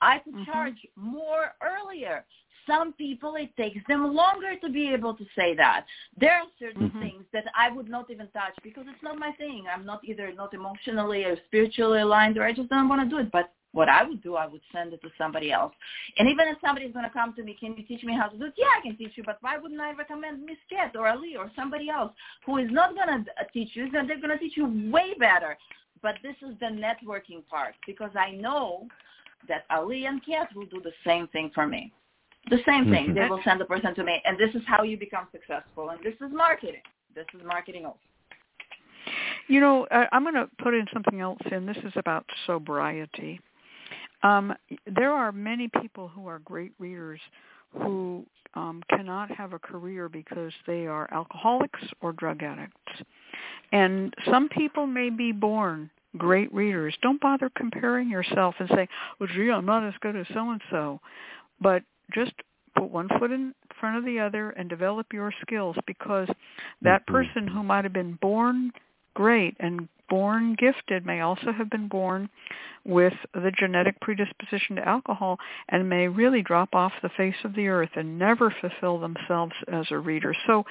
I could Mhm. charge more earlier. Some people it takes them longer to be able to say that. There are certain Mhm. things that I would not even touch because it's not my thing. I'm not either not emotionally or spiritually aligned or I just don't want to do it. But what I would do, I would send it to somebody else. And even if somebody's going to come to me, can you teach me how to do it? Yeah, I can teach you, but why wouldn't I recommend Miss Cat or Ali or somebody else who is not going to teach you? They're going to teach you way better. But this is the networking part because I know that Ali and Cat will do the same thing for me. The same thing. Mhm. They will send the person to me. And this is how you become successful. And this is marketing. This is marketing also. You know, uh, I'm going to put in something else in. This is about sobriety. Um, there are many people who are great readers who um, cannot have a career because they are alcoholics or drug addicts. And some people may be born great readers. Don't bother comparing yourself and say, well, gee, I'm not as good as so-and-so. But just put one foot in front of the other and develop your skills because that Mhm. person who might have been born great and born gifted may also have been born with the genetic predisposition to alcohol and may really drop off the face of the earth and never fulfill themselves as a reader. So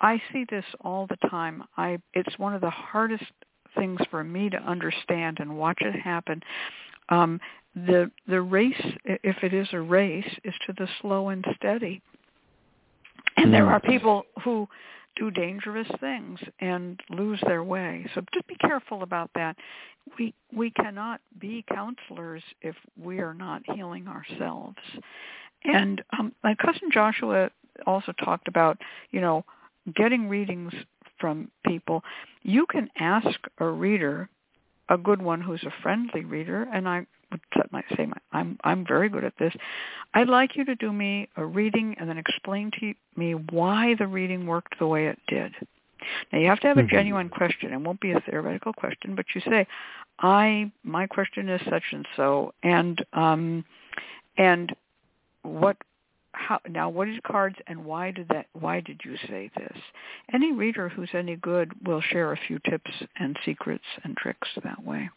I see this all the time. I it's one of the hardest things for me to understand and watch it happen. Um, the the race, if it is a race, is to the slow and steady. And there Mm. are people who do dangerous things and lose their way. So just be careful about that. We we cannot be counselors if we are not healing ourselves. And um, my cousin Joshua also talked about, you know, getting readings from people. You can ask a reader, a good one who's a friendly reader, and I set my, say my, I'm I'm very good at this. I'd like you to do me a reading and then explain to me why the reading worked the way it did. Now you have to have a Mhm. genuine question. It won't be a theoretical question, but you say, "I my question is such and so," and um, and what how now what is cards and why did that why did you say this any reader who's any good will share a few tips and secrets and tricks that way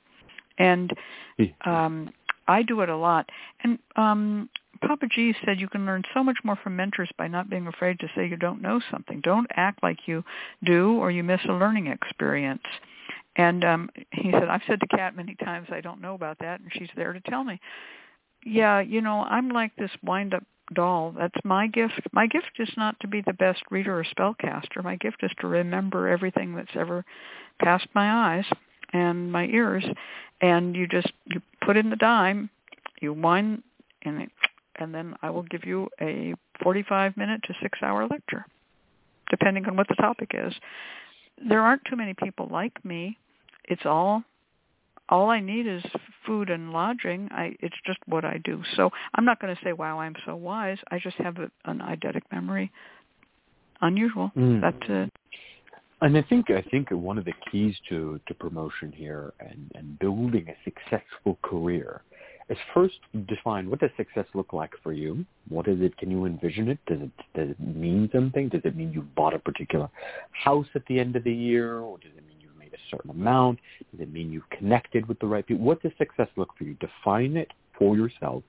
and Yeah. um i do it a lot and um papa g said you can learn so much more from mentors by not being afraid to say you don't know something don't act like you do or you miss a learning experience and um he said i've said to cat many times i don't know about that and she's there to tell me yeah, you know, I'm like this wind-up doll. That's my gift. My gift is not to be the best reader or spellcaster. My gift is to remember everything that's ever passed my eyes and my ears. And you just you put in the dime, you wind, and it, and then I will give you a 45 minute to six hour lecture, depending on what the topic is. There aren't too many people like me. It's all all I need is food and lodging. I it's just what I do. So I'm not going to say, "Wow, I'm so wise." I just have a, an eidetic memory. Unusual. Mm. That's it. And I think I think one of the keys to, to promotion here and, and building a successful career is first define what does success look like for you? What is it? Can you envision it? Does it does it mean something? Does it mean you bought a particular house at the end of the year, or does it mean you've made a certain amount? Does it mean you've connected with the right people? What does success look for you? Define it for yourself,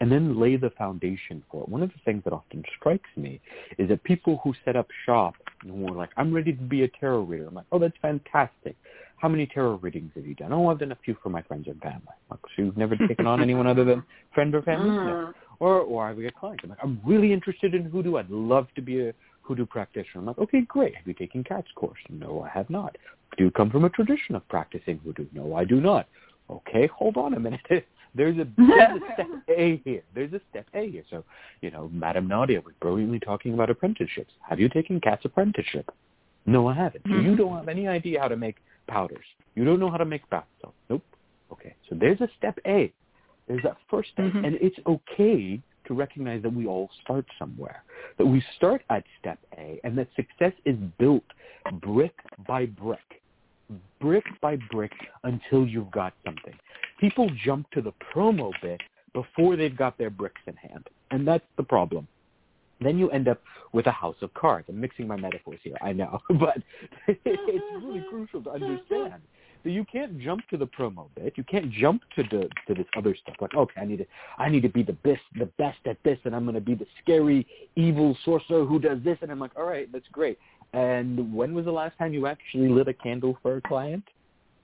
and then lay the foundation for it. One of the things that often strikes me is that people who set up shop and who are like, "I'm ready to be a tarot reader," I'm like, "Oh, that's fantastic." how many tarot readings have you done? Oh, I've done a few for my friends and family. Like, so you've never taken on anyone other than friend or family? No. Mm-hmm. Or, or I get clients. I'm like, I'm really interested in hoodoo. I'd love to be a hoodoo practitioner. I'm like, okay, great. Have you taken Cat's course? No, I have not. Do you come from a tradition of practicing hoodoo? No, I do not. Okay, hold on a minute. There's a, there's a step A here. There's a step A here. So, you know, Madame Nadia was brilliantly talking about apprenticeships. Have you taken Cat's apprenticeship? No, I haven't. So you don't have any idea how to make powders. You don't know how to make bath salts. Nope. Okay. So there's a step A. There's that first step. Mhm. And it's okay to recognize that we all start somewhere. That we start at step A and that success is built brick by brick. Brick by brick until you've got something. People jump to the promo bit before they've got their bricks in hand. And that's the problem. Then you end up with a house of cards. I'm mixing my metaphors here, I know, but it's really crucial to understand that you can't jump to the promo bit. You can't jump to the to this other stuff. Like, okay, I need to I need to be the best the best at this, and I'm going to be the scary evil sorcerer who does this. And I'm like, all right, that's great. And when was the last time you actually lit a candle for a client?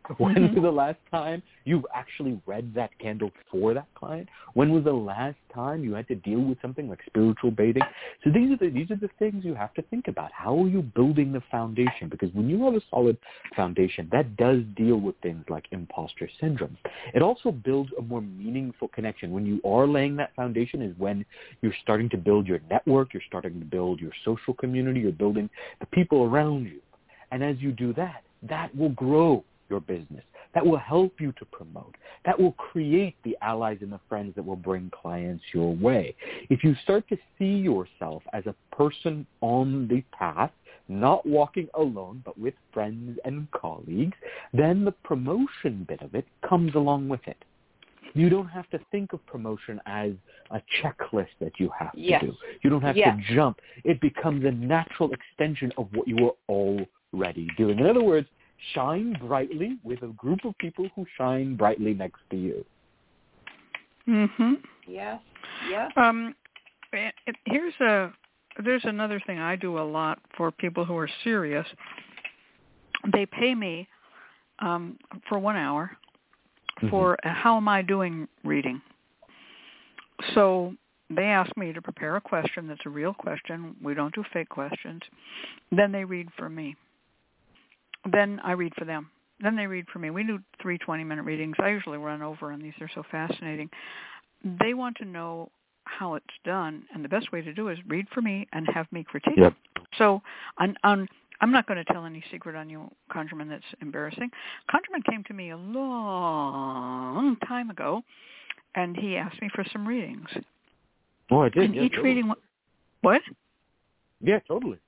When mm-hmm. was the last time you actually read that candle for that client? When was the last time you had to deal with something like spiritual baiting? So these are the these are the things you have to think about. How are you building the foundation? Because when you have a solid foundation, that does deal with things like imposter syndrome. It also builds a more meaningful connection. When you are laying that foundation is when you're starting to build your network, you're starting to build your social community, you're building the people around you. And as you do that, that will grow your business. That will help you to promote. That will create the allies and the friends that will bring clients your way. If you start to see yourself as a person on the path, not walking alone, but with friends and colleagues, then the promotion bit of it comes along with it. You don't have to think of promotion as a checklist that you have to Yes. do. You don't have Yes. to jump. It becomes a natural extension of what you are already doing. In other words, shine brightly with a group of people who shine brightly next to you. Mhm. Yes. Yes. Um, and- and here's a there's another thing I do a lot for people who are serious. They pay me um, for one hour for a how am I doing reading. So they ask me to prepare a question that's a real question. We don't do fake questions. Then they read for me. Then I read for them. Then they read for me. We do three 20-minute readings. I usually run over on these. They're so fascinating. They want to know how it's done, and the best way to do it is read for me and have me critique. Yep. So on, on, I'm not going to tell any secret on you, ConjureMan, that's embarrassing. ConjureMan came to me a long time ago, and he asked me for some readings. Oh, I did. and yeah, each totally. reading, what? Yeah, totally.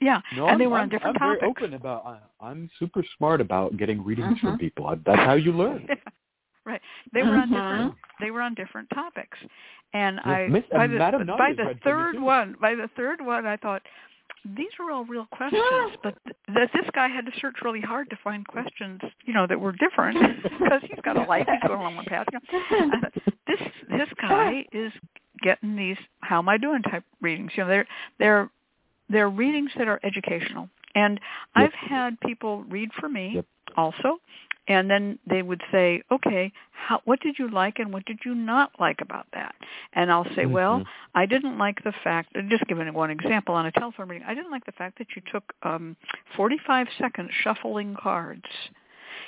Yeah, No, and I'm, they were on different I'm topics. very open about. I, I'm super smart about getting readings from Mhm. people. That's how you learn. right. They were on Mhm. different. They were on different topics, and Yeah, I Miss- by the Madam by the read from me, third too. one, by the third one, I thought these are all real questions, but th- that this guy had to search really hard to find questions, you know, that were different because he's got a life, he's going along one path. You know. This this guy is getting these how am I doing type readings. You know, they're they're they're readings that are educational. And Yep. I've had people read for me Yep. also, and then they would say, "Okay, how, what did you like and what did you not like about that?" And I'll say, "Well, Mhm. I didn't like the fact." Just giving one example on a telephone reading, I didn't like the fact that you took um 45 seconds shuffling cards.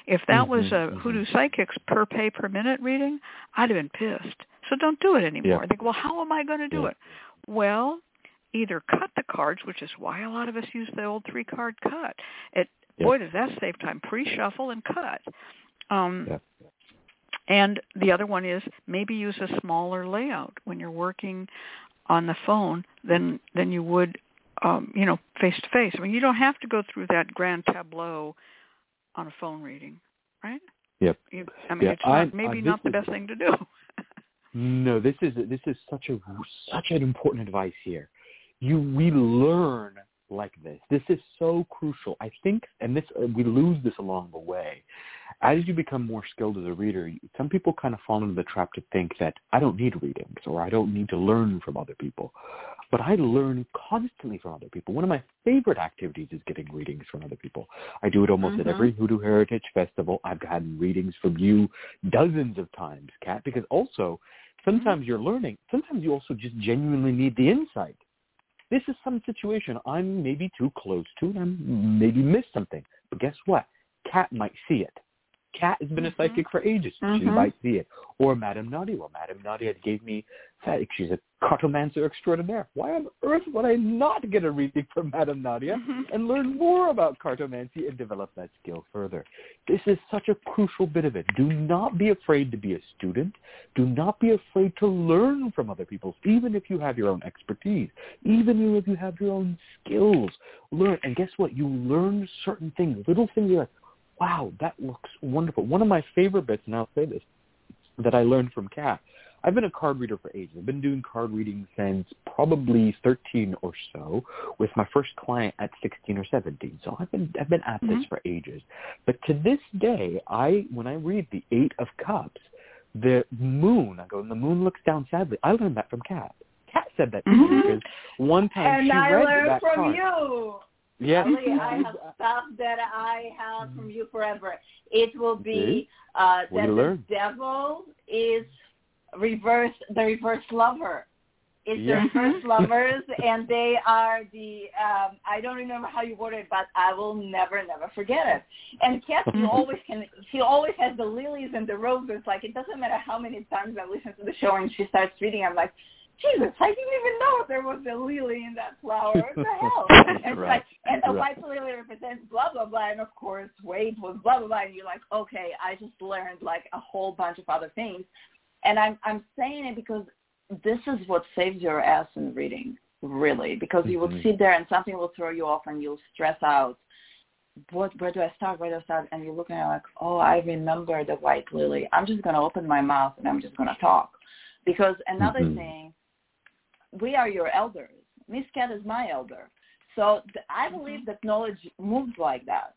If that was Mhm, a mhm. Hoodoo Psychics per pay per minute reading, I'd have been pissed. So don't do it anymore. Yeah. They go, well, how am I going to do Yeah. it? Well, either cut the cards, which is why a lot of us use the old three card cut. It Yeah. boy does that save time. Pre-shuffle and cut. Um, Yeah. And the other one is maybe use a smaller layout when you're working on the phone than than you would um, you know face to face. I mean, you don't have to go through that grand tableau on a phone reading, right? Yep. You, I mean, Yeah, it's not, maybe uh, not the best thing to do. No, this is this is such a such an important advice here. You we learn like this. This is so crucial. I think, and this uh, we lose this along the way. As you become more skilled as a reader, some people kind of fall into the trap to think that I don't need readings or I don't need to learn from other people. But I learn constantly from other people. One of my favorite activities is getting readings from other people. I do it almost at Mhm. every Hoodoo Heritage Festival. I've gotten readings from you dozens of times, Cat, because also sometimes you're learning. Sometimes you also just genuinely need the insight. This is some situation I'm maybe too close to and I'm maybe missed something. But guess what? Cat might see it. Cat has been a Mhm. psychic for ages. She Mhm. might see it. Or Madame Nadia. Well, Madame Nadia gave me that. She's a cartomancer extraordinaire. Why on earth would I not get a reading from Madame Nadia Mhm. and learn more about cartomancy and develop that skill further? This is such a crucial bit of it. Do not be afraid to be a student. Do not be afraid to learn from other people, even if you have your own expertise, even if you have your own skills. Learn, and guess what? You learn certain things, little things. Like, wow, that looks wonderful. One of my favorite bits, and I'll say this, that I learned from Cat. I've been a card reader for ages. I've been doing card reading since probably 13 or so, with my first client at 16 or 17. So I've been I've been at this Mhm. for ages. But to this day, I when I read the Eight of Cups, the moon, I go, and the moon looks down sadly. I learned that from Cat. Cat said that to me Mhm. because one time And she I read learned that from card. you. Yes. Ali, I have stuff that I have from you forever. It will be uh, that the learn? devil is reverse, the reverse lover. It's Yeah. the reverse lovers, and they are the. Um, I don't remember how you worded it, but I will never, never forget it. And Kathy always can. She always has the lilies and the roses. Like it doesn't matter how many times I listen to the show and she starts reading. I'm like, Jesus, I didn't even know there was a lily in that flower. What the hell? And Right. like, and the Right. white lily represents blah blah blah, and of course, weight was blah blah blah. And you're like, okay, I just learned like a whole bunch of other things, and I'm I'm saying it because this is what saves your ass in reading, really, because you will Mhm. sit there and something will throw you off and you'll stress out. What where do I start? Where do I start? And you're looking at it like, oh, I remember the white lily. I'm just gonna open my mouth and I'm just gonna talk, because another Mhm. thing we are your elders. Miss Cat is my elder. So th- I Mm-hmm. believe that knowledge moves like that.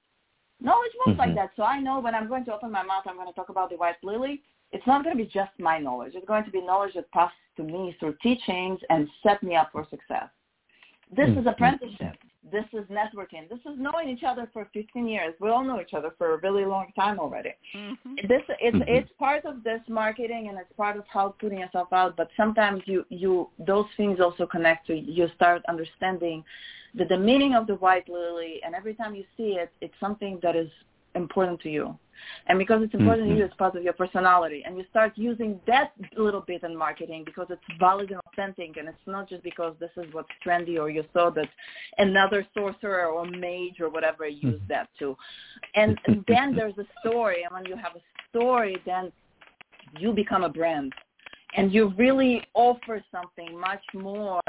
Knowledge moves like Mhm. that. So I know when I'm going to open my mouth, I'm going to talk about the white lily. It's not going to be just my knowledge. It's going to be knowledge that passes to me through teachings and set me up for success. This is Mhm. apprenticeship. This is networking. This is knowing each other for 15 years. We all know each other for a really long time already Mhm. this it's Mhm. it's part of this marketing and it's part of how putting yourself out but sometimes you you those things also connect to you start understanding that the meaning of the white lily and every time you see it it's something that is important to you. And because it's important to you Mhm. it's part of your personality. And you start using that little bit in marketing because it's valid and authentic. And it's not just because this is what's trendy or you saw that another sorcerer or mage or whatever used that too. And, and then there's a story. And when you have a story then you become a brand. And you really offer something much more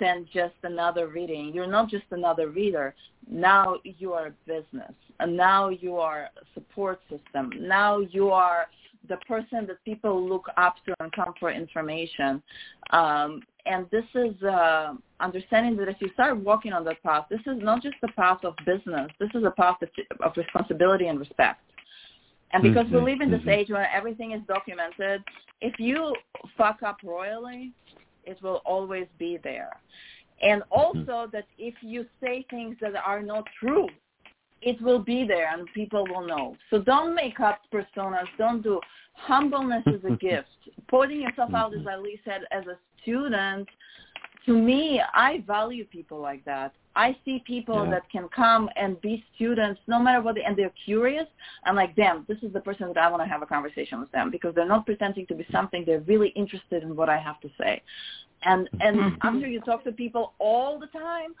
than just another reading you're not just another reader now you are a business and now you are a support system now you are the person that people look up to and come for information um, and this is uh, understanding that if you start walking on that path, this is not just a path of business. This is a path of, of responsibility and respect. And because we Mhm, live in this mhm. age where everything is documented, if you fuck up royally, it will always be there. And mm-hmm. also that if you say things that are not true, it will be there and people will know. So don't make up personas. Don't do humbleness is a gift. Putting yourself out, as mm-hmm. Ali said, as a student, to me, I value people like that. I see people Yeah. that can come and be students no matter what, they, and they're curious. I'm like, damn, this is the person that I want to have a conversation with them because they're not pretending to be something. They're really interested in what I have to say. And and Mhm. after you talk to people all the time,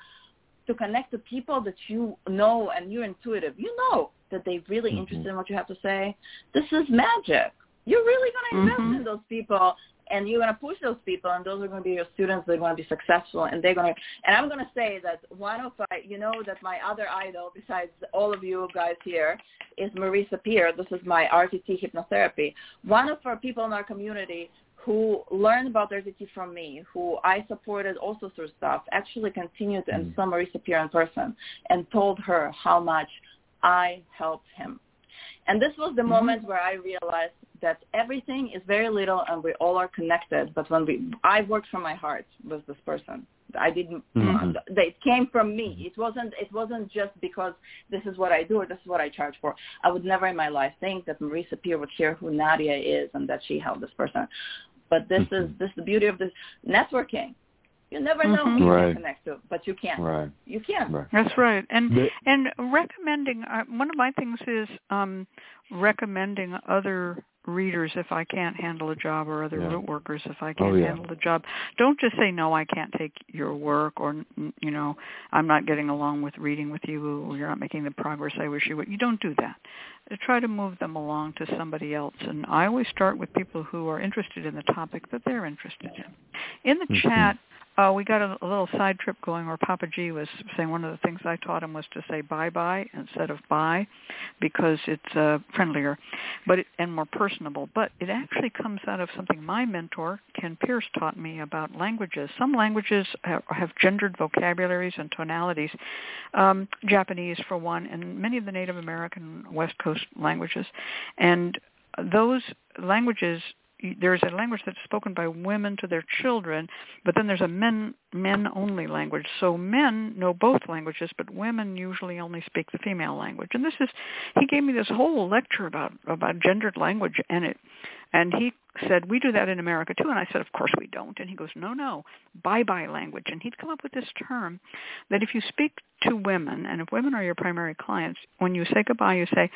to connect to people that you know and you're intuitive, you know that they're really Mhm. interested in what you have to say. This is magic. You're really going to invest Mhm. in those people and you're going to push those people and those are going to be your students. They're going to be successful and they're going to, and I'm going to say that one of, my, you know, that my other idol besides all of you guys here is Marisa Peer. This is my RTT hypnotherapy. One of our people in our community who learned about RTT from me, who I supported also through stuff, actually continued and Mm. saw Marisa Peer in person and told her how much I helped him. And this was the Mhm. moment where I realized that everything is very little and we all are connected. But when we, I worked from my heart with this person. I didn't. Mhm. It came from me. It wasn't. It wasn't just because this is what I do or this is what I charge for. I would never in my life think that Marisa Peer would hear who Nadia is and that she helped this person. But this is Mhm. this is the beauty of this networking. You never know Mhm. who you Right. can connect to, but you can. Right. You can. Right. That's right. And The- and recommending uh, one of my things is um recommending other readers if I can't handle a job or other Yeah. root workers if I Oh, can't yeah. handle the job. Don't just say no, I can't take your work or you know, I'm not getting along with reading with you or you're not making the progress I wish you would. You don't do that. Uh, Try to move them along to somebody else and I always start with people who are interested in the topic that they're interested in. In the Mhm. chat uh, we got a, a little side trip going where Papa G was saying one of the things I taught him was to say bye bye instead of bye because it's uh, friendlier but it, and more personable. But it actually comes out of something my mentor, Ken Pierce, taught me about languages. Some languages have, have gendered vocabularies and tonalities. Um, Japanese, for one, and many of the Native American West Coast languages. And those languages there's a language that's spoken by women to their children, but then there's a men men only language. So men know both languages, but women usually only speak the female language. And this is he gave me this whole lecture about about gendered language and it and he said, We do that in America too. And I said, Of course we don't. And he goes, No, no, bye bye language. And he'd come up with this term that if you speak to women and if women are your primary clients, when you say goodbye you say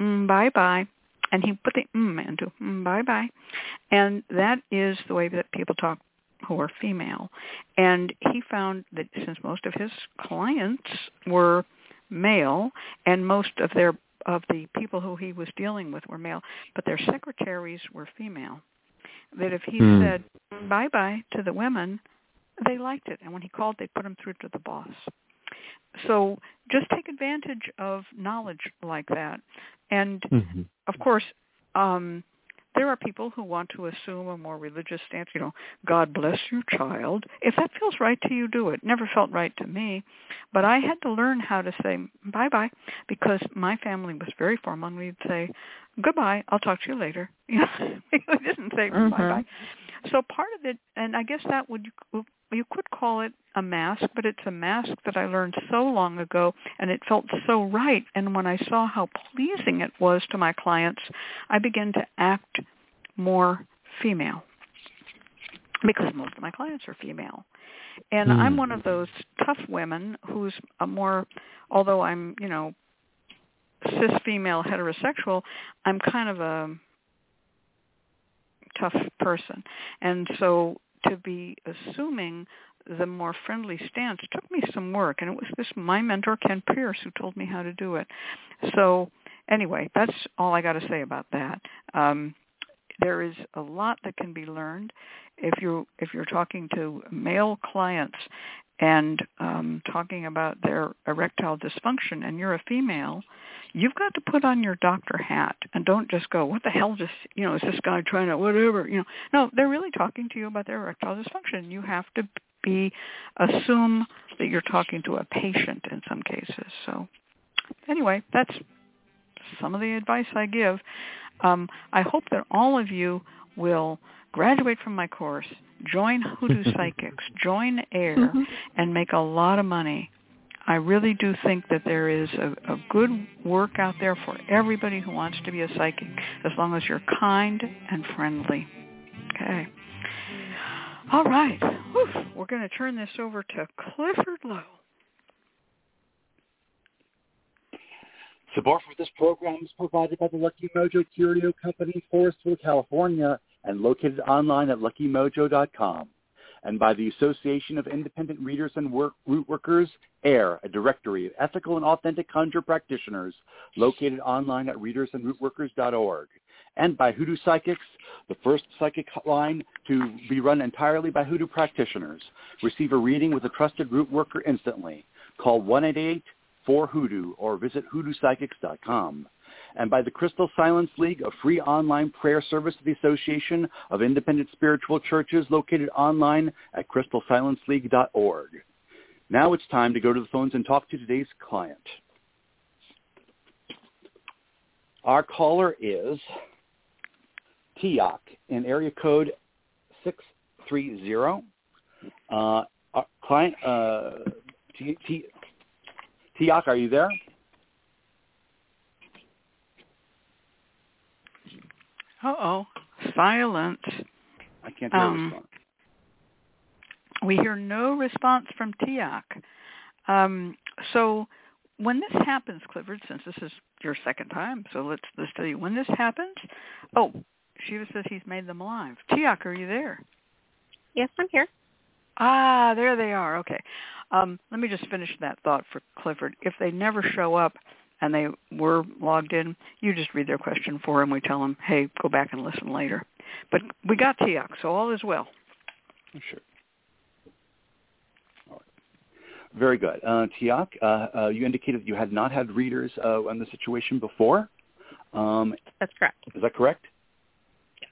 mm, bye bye and he put the mm into mm, bye bye and that is the way that people talk who are female. And he found that since most of his clients were male and most of their of the people who he was dealing with were male but their secretaries were female that if he Hmm. said bye bye to the women they liked it. And when he called they put him through to the boss so just take advantage of knowledge like that and Mhm. of course, um, there are people who want to assume a more religious stance. You know, God bless you, child. If that feels right to you, do it. Never felt right to me, but I had to learn how to say bye bye because my family was very formal, and we'd say goodbye. I'll talk to you later. You know, we didn't say Mhm. bye bye. So part of it, and I guess that would you could call it a mask, but it's a mask that I learned so long ago, and it felt so right. And when I saw how pleasing it was to my clients, I began to act more female because most of my clients are female. And Hmm. I'm one of those tough women who's a more, although I'm, you know, cis female heterosexual, I'm kind of a tough person. And so to be assuming the more friendly stance took me some work and it was this my mentor Ken Pierce who told me how to do it. So anyway, that's all I got to say about that. Um, there is a lot that can be learned if you if you're talking to male clients and um, talking about their erectile dysfunction and you're a female, you've got to put on your doctor hat and don't just go, what the hell just, you know, is this guy trying to whatever, you know. No, they're really talking to you about their erectile dysfunction. You have to be, assume that you're talking to a patient in some cases. So anyway, that's some of the advice I give. Um, I hope that all of you will graduate from my course, join Hoodoo Psychics, join AIRR, mm-hmm. and make a lot of money. I really do think that there is a, a good work out there for everybody who wants to be a psychic, as long as you're kind and friendly. Okay. All right. Whew. We're going to turn this over to Clifford Lowe. Support for this program is provided by the Lucky Mojo Curio Company, Forestville, California, and located online at luckymojo.com, and by the Association of Independent Readers and Work, Root Workers, AIRR, a directory of ethical and authentic conjure practitioners, located online at readersandrootworkers.org, and by Hoodoo Psychics, the first psychic line to be run entirely by Hoodoo practitioners. Receive a reading with a trusted root worker instantly. Call 1-888-4-HOODOO or visit hoodoopsychics.com and by the Crystal Silence League, a free online prayer service of the Association of Independent Spiritual Churches located online at crystalsilenceleague.org. Now it's time to go to the phones and talk to today's client. Our caller is Tiak in area code 630. Uh, client, uh, Tiak, are you there? Uh-oh. Silence. I can't hear um, a response. We hear no response from Tiak. Um, so when this happens, Clifford, since this is your second time, so let's let's tell you when this happens. Oh, Shiva says he's made them alive. Tiak, are you there? Yes, I'm here. Ah, there they are. Okay. Um, let me just finish that thought for Clifford. If they never show up, and they were logged in, you just read their question for them. We tell them, hey, go back and listen later. But we got Tiak, so all is well. Sure. All right. Very good. Uh, Tiak, uh, uh, you indicated that you had not had readers uh, on the situation before. Um, That's correct. Is that correct? Yes.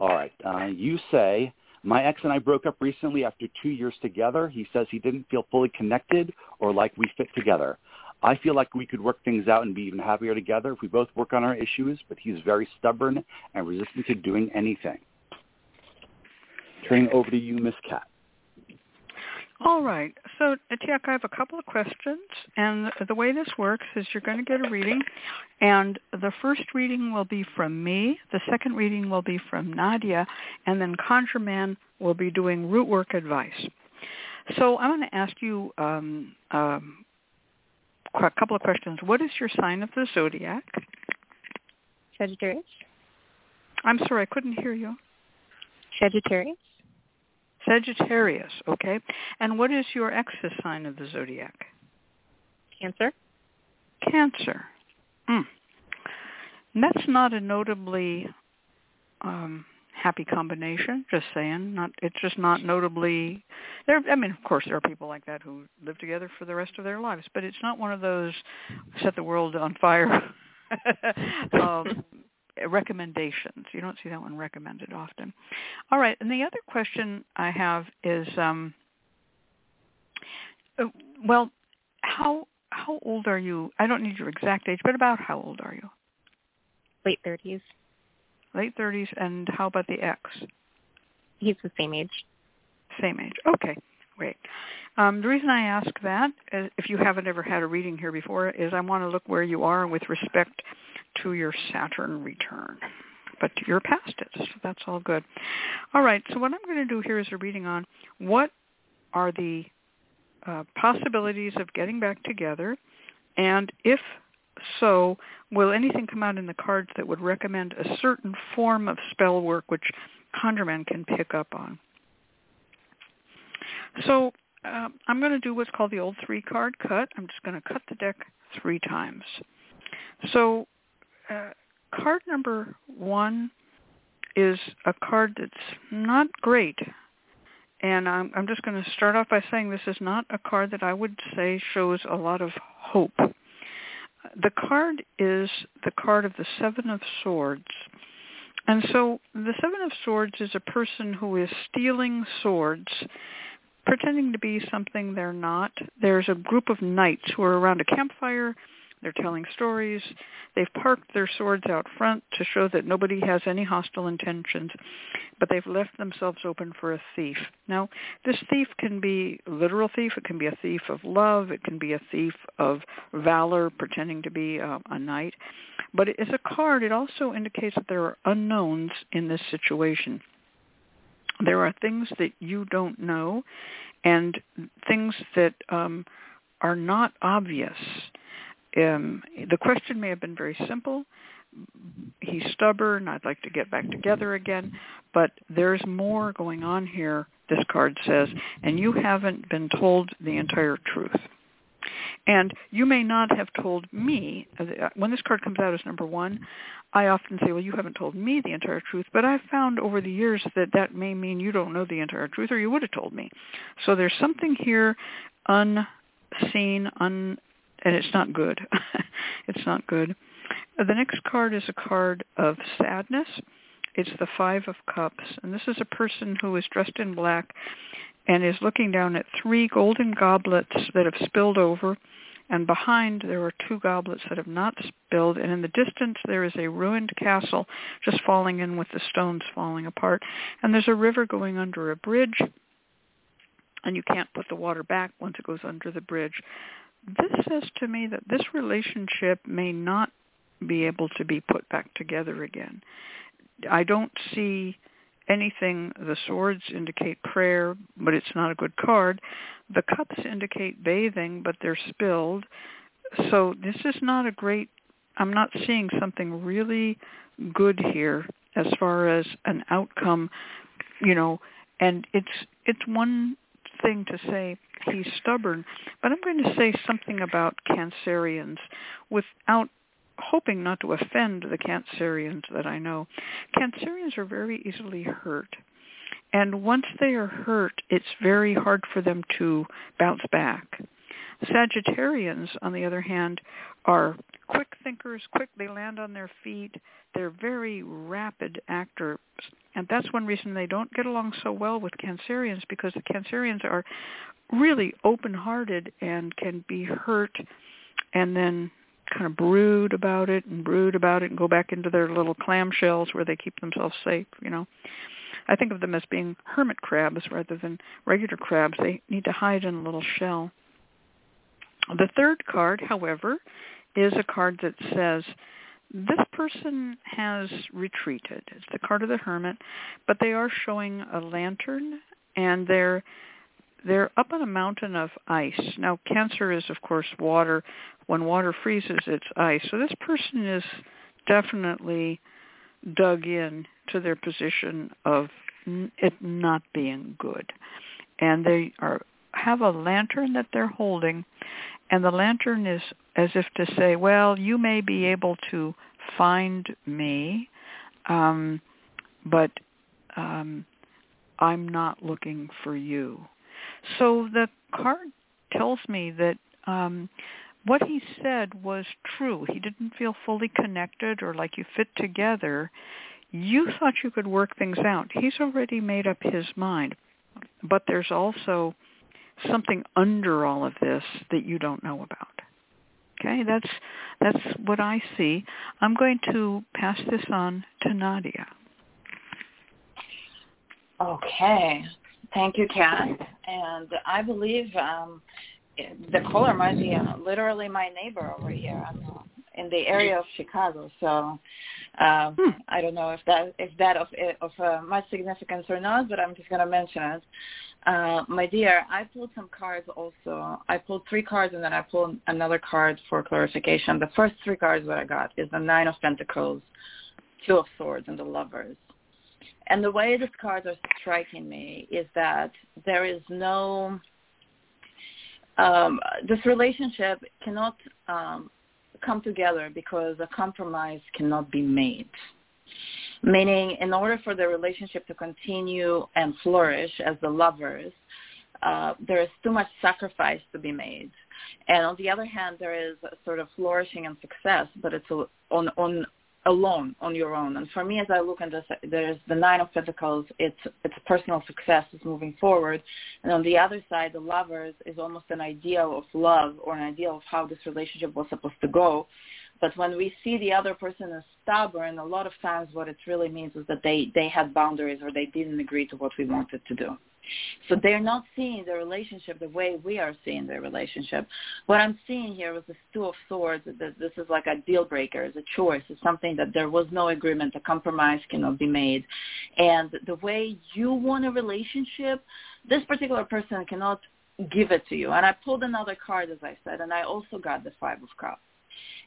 All right. Uh, you say, my ex and I broke up recently after two years together. He says he didn't feel fully connected or like we fit together. I feel like we could work things out and be even happier together if we both work on our issues, but he's very stubborn and resistant to doing anything. Turning over to you, Miss Cat. All right. So, Tiak, I have a couple of questions, and the way this works is you're going to get a reading, and the first reading will be from me, the second reading will be from Nadia, and then ConjureMan will be doing root work advice. So I'm going to ask you um, um, a couple of questions. What is your sign of the zodiac? Sagittarius. I'm sorry, I couldn't hear you. Sagittarius. Sagittarius, okay. And what is your ex's sign of the zodiac? Cancer. Cancer. Mm. That's not a notably um, happy combination. Just saying, not it's just not notably. There, I mean, of course, there are people like that who live together for the rest of their lives, but it's not one of those set the world on fire um, recommendations. You don't see that one recommended often. All right, and the other question I have is, um, uh, well, how how old are you? I don't need your exact age, but about how old are you? Late thirties late 30s, and how about the ex? He's the same age. Same age. Okay, great. Um, the reason I ask that, is, if you haven't ever had a reading here before, is I want to look where you are with respect to your Saturn return. But you're past it, so that's all good. All right, so what I'm going to do here is a reading on what are the uh, possibilities of getting back together, and if so will anything come out in the cards that would recommend a certain form of spell work which ConjureMan can pick up on? So uh, I'm going to do what's called the old three card cut. I'm just going to cut the deck three times. So uh, card number one is a card that's not great. And I'm, I'm just going to start off by saying this is not a card that I would say shows a lot of hope the card is the card of the Seven of Swords. And so the Seven of Swords is a person who is stealing swords, pretending to be something they're not. There's a group of knights who are around a campfire they're telling stories. They've parked their swords out front to show that nobody has any hostile intentions, but they've left themselves open for a thief. Now, this thief can be a literal thief. It can be a thief of love. It can be a thief of valor, pretending to be a, a knight. But as a card, it also indicates that there are unknowns in this situation. There are things that you don't know and things that um, are not obvious um, the question may have been very simple. He's stubborn. I'd like to get back together again. But there's more going on here, this card says, and you haven't been told the entire truth. And you may not have told me, uh, when this card comes out as number one, I often say, well, you haven't told me the entire truth, but I've found over the years that that may mean you don't know the entire truth or you would have told me. So there's something here unseen, un, and it's not good. it's not good. The next card is a card of sadness. It's the Five of Cups, and this is a person who is dressed in black and is looking down at three golden goblets that have spilled over, and behind there are two goblets that have not spilled, and in the distance there is a ruined castle just falling in with the stones falling apart, and there's a river going under a bridge, and you can't put the water back once it goes under the bridge. This says to me that this relationship may not be able to be put back together again. I don't see anything. The swords indicate prayer, but it's not a good card. The cups indicate bathing, but they're spilled. So this is not a great, I'm not seeing something really good here as far as an outcome, you know, and it's it's one thing to say he's stubborn, but I'm going to say something about Cancerians without hoping not to offend the Cancerians that I know. Cancerians are very easily hurt. And once they are hurt, it's very hard for them to bounce back. Sagittarians, on the other hand, are quick thinkers, quick, they land on their feet. They're very rapid actors. And that's one reason they don't get along so well with Cancerians because the Cancerians are really open-hearted and can be hurt and then kind of brood about it and brood about it and go back into their little clamshells where they keep themselves safe, you know. I think of them as being hermit crabs rather than regular crabs. They need to hide in a little shell. The third card, however, is a card that says this person has retreated. It's the card of the hermit, but they are showing a lantern and they're they're up on a mountain of ice. Now, Cancer is, of course, water. When water freezes, it's ice. So this person is definitely dug in to their position of it not being good. And they are have a lantern that they're holding, and the lantern is as if to say, well, you may be able to find me, um, but um, I'm not looking for you. So the card tells me that um, what he said was true. He didn't feel fully connected or like you fit together. You thought you could work things out. He's already made up his mind. But there's also something under all of this that you don't know about. Okay, that's that's what I see. I'm going to pass this on to Nadia. Okay. Thank you, Cat. And I believe um, the caller might be uh, literally my neighbor over here. I'm in the area of Chicago, so uh, hmm. I don't know if that if that of of uh, much significance or not, but I'm just going to mention it. Uh, my dear, I pulled some cards also. I pulled three cards and then I pulled another card for clarification. The first three cards that I got is the Nine of Pentacles, Two of Swords, and the Lovers. And the way these cards are striking me is that there is no, um, this relationship cannot um, come together because a compromise cannot be made. Meaning, in order for the relationship to continue and flourish as the lovers, uh, there is too much sacrifice to be made. And on the other hand, there is sort of flourishing and success, but it's on, on alone on your own. And for me, as I look at this, there's the nine of pentacles. It's it's personal success is moving forward, and on the other side, the lovers is almost an ideal of love or an ideal of how this relationship was supposed to go. But when we see the other person as stubborn, a lot of times what it really means is that they they had boundaries or they didn't agree to what we wanted to do. So they're not seeing the relationship the way we are seeing the relationship. What I'm seeing here was the Two of Swords. That this is like a deal breaker, it's a choice. It's something that there was no agreement, a compromise cannot be made. And the way you want a relationship, this particular person cannot give it to you. And I pulled another card, as I said, and I also got the Five of Cups.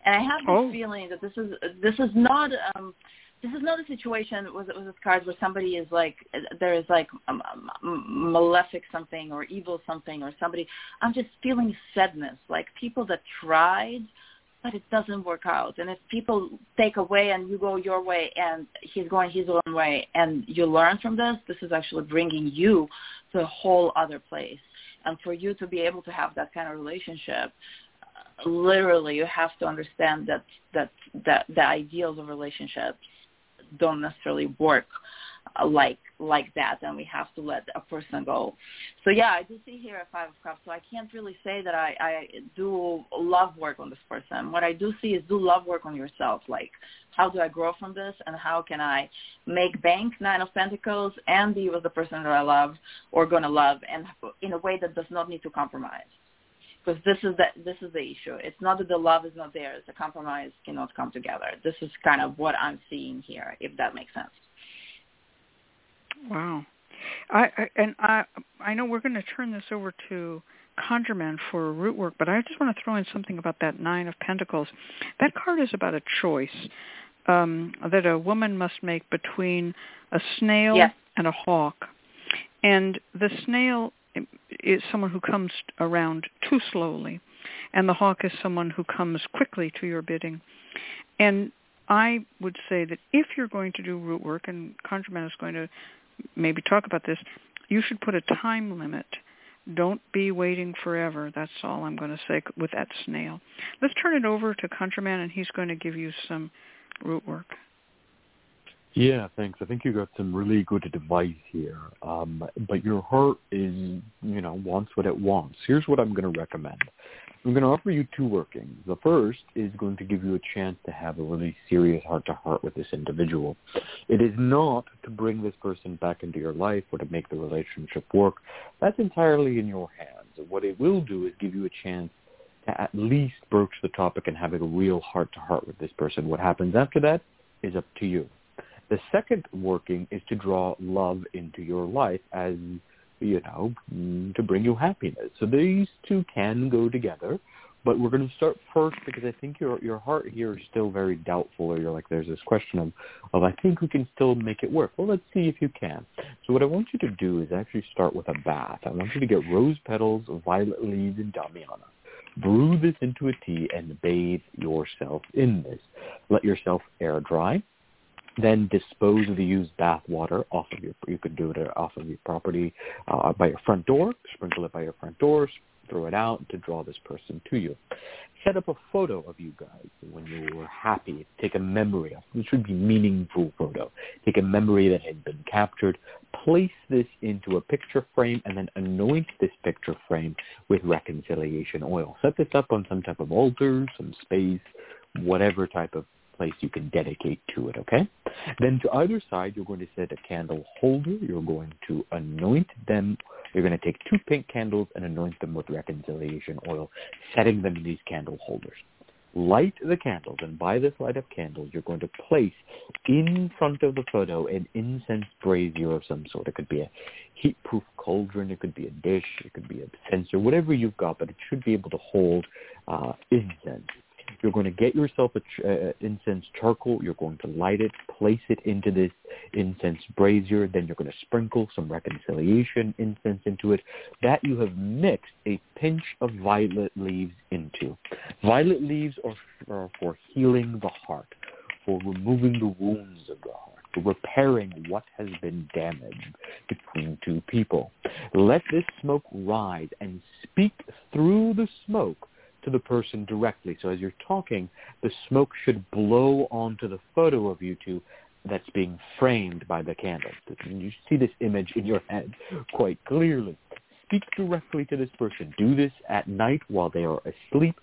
And I have this oh. feeling that this is this is not um, this is not a situation with with this card where somebody is like there is like um, um, malefic something or evil something or somebody. I'm just feeling sadness, like people that tried, but it doesn't work out. And if people take away and you go your way and he's going his own way, and you learn from this, this is actually bringing you to a whole other place. And for you to be able to have that kind of relationship, literally you have to understand that that that the ideals of relationships don't necessarily work uh, like like that and we have to let a person go. So yeah i do see here a five of cups so i can't really say that i i do love work on this person. What i do see is do love work on yourself. Like how do i grow from this and how can i make bank nine of pentacles and be with the person that i love or going to love and in a way that does not need to compromise because this is the this is the issue. It's not that the love is not there; the compromise cannot come together. This is kind of what I'm seeing here, if that makes sense. Wow, I, I and I I know we're going to turn this over to conjureman for root work, but I just want to throw in something about that nine of pentacles. That card is about a choice um, that a woman must make between a snail yes. and a hawk, and the snail is someone who comes around too slowly, and the hawk is someone who comes quickly to your bidding. And I would say that if you're going to do root work, and ConjureMan is going to maybe talk about this, you should put a time limit. Don't be waiting forever. That's all I'm going to say with that snail. Let's turn it over to ConjureMan, and he's going to give you some root work. Yeah, thanks. I think you got some really good advice here. Um, but your heart is, you know, wants what it wants. Here's what I'm going to recommend. I'm going to offer you two workings. The first is going to give you a chance to have a really serious heart-to-heart with this individual. It is not to bring this person back into your life or to make the relationship work. That's entirely in your hands. What it will do is give you a chance to at least broach the topic and have a real heart-to-heart with this person. What happens after that is up to you. The second working is to draw love into your life as, you know, mm, to bring you happiness. So these two can go together. But we're going to start first because I think your your heart here is still very doubtful, or you're like, there's this question of, of I think we can still make it work. Well, let's see if you can. So what I want you to do is actually start with a bath. I want you to get rose petals, violet leaves, and damiana. Brew this into a tea and bathe yourself in this. Let yourself air dry then dispose of the used bath water off of your, you could do it off of your property uh, by your front door, sprinkle it by your front doors, throw it out to draw this person to you. Set up a photo of you guys when you were happy. Take a memory of This should be meaningful photo. Take a memory that had been captured. Place this into a picture frame and then anoint this picture frame with reconciliation oil. Set this up on some type of altar, some space, whatever type of place you can dedicate to it, okay? Then to either side, you're going to set a candle holder. You're going to anoint them. You're going to take two pink candles and anoint them with reconciliation oil, setting them in these candle holders. Light the candles, and by this light of candles, you're going to place in front of the photo an incense brazier of some sort. It could be a heat-proof cauldron. It could be a dish. It could be a censer, whatever you've got, but it should be able to hold uh, incense. You're going to get yourself a uh, incense charcoal. You're going to light it, place it into this incense brazier. Then you're going to sprinkle some reconciliation incense into it. That you have mixed a pinch of violet leaves into. Violet leaves are, are for healing the heart, for removing the wounds of the heart for repairing what has been damaged between two people. Let this smoke rise and speak through the smoke to the person directly. So as you're talking, the smoke should blow onto the photo of you two that's being framed by the candle. And You see this image in your head quite clearly. Speak directly to this person. Do this at night while they are asleep.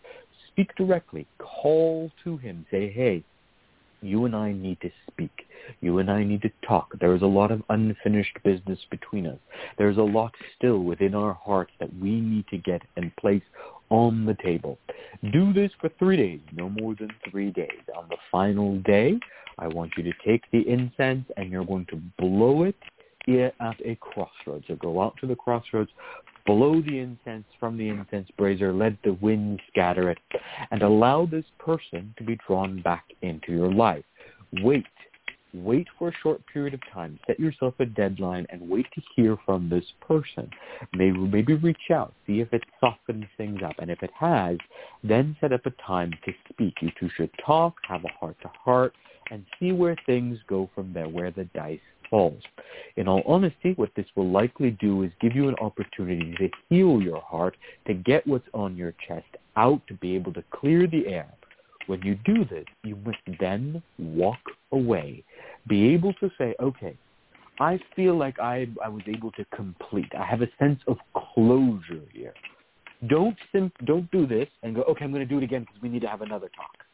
Speak directly. Call to him. Say, hey, you and I need to speak. You and I need to talk. There is a lot of unfinished business between us. There's a lot still within our hearts that we need to get in place on the table. Do this for three days, no more than three days. On the final day, I want you to take the incense and you're going to blow it at a crossroads. So go out to the crossroads, blow the incense from the incense brazier, let the wind scatter it, and allow this person to be drawn back into your life. Wait wait for a short period of time. Set yourself a deadline and wait to hear from this person. Maybe, maybe reach out, see if it softens things up. And if it has, then set up a time to speak. You two should talk, have a heart-to-heart, and see where things go from there, where the dice falls. In all honesty, what this will likely do is give you an opportunity to heal your heart, to get what's on your chest out, to be able to clear the air. When you do this, you must then walk away. Be able to say, okay, I feel like I, I was able to complete. I have a sense of closure here. Don't don't do this and go, okay, I'm going to do it again because we need to have another talk.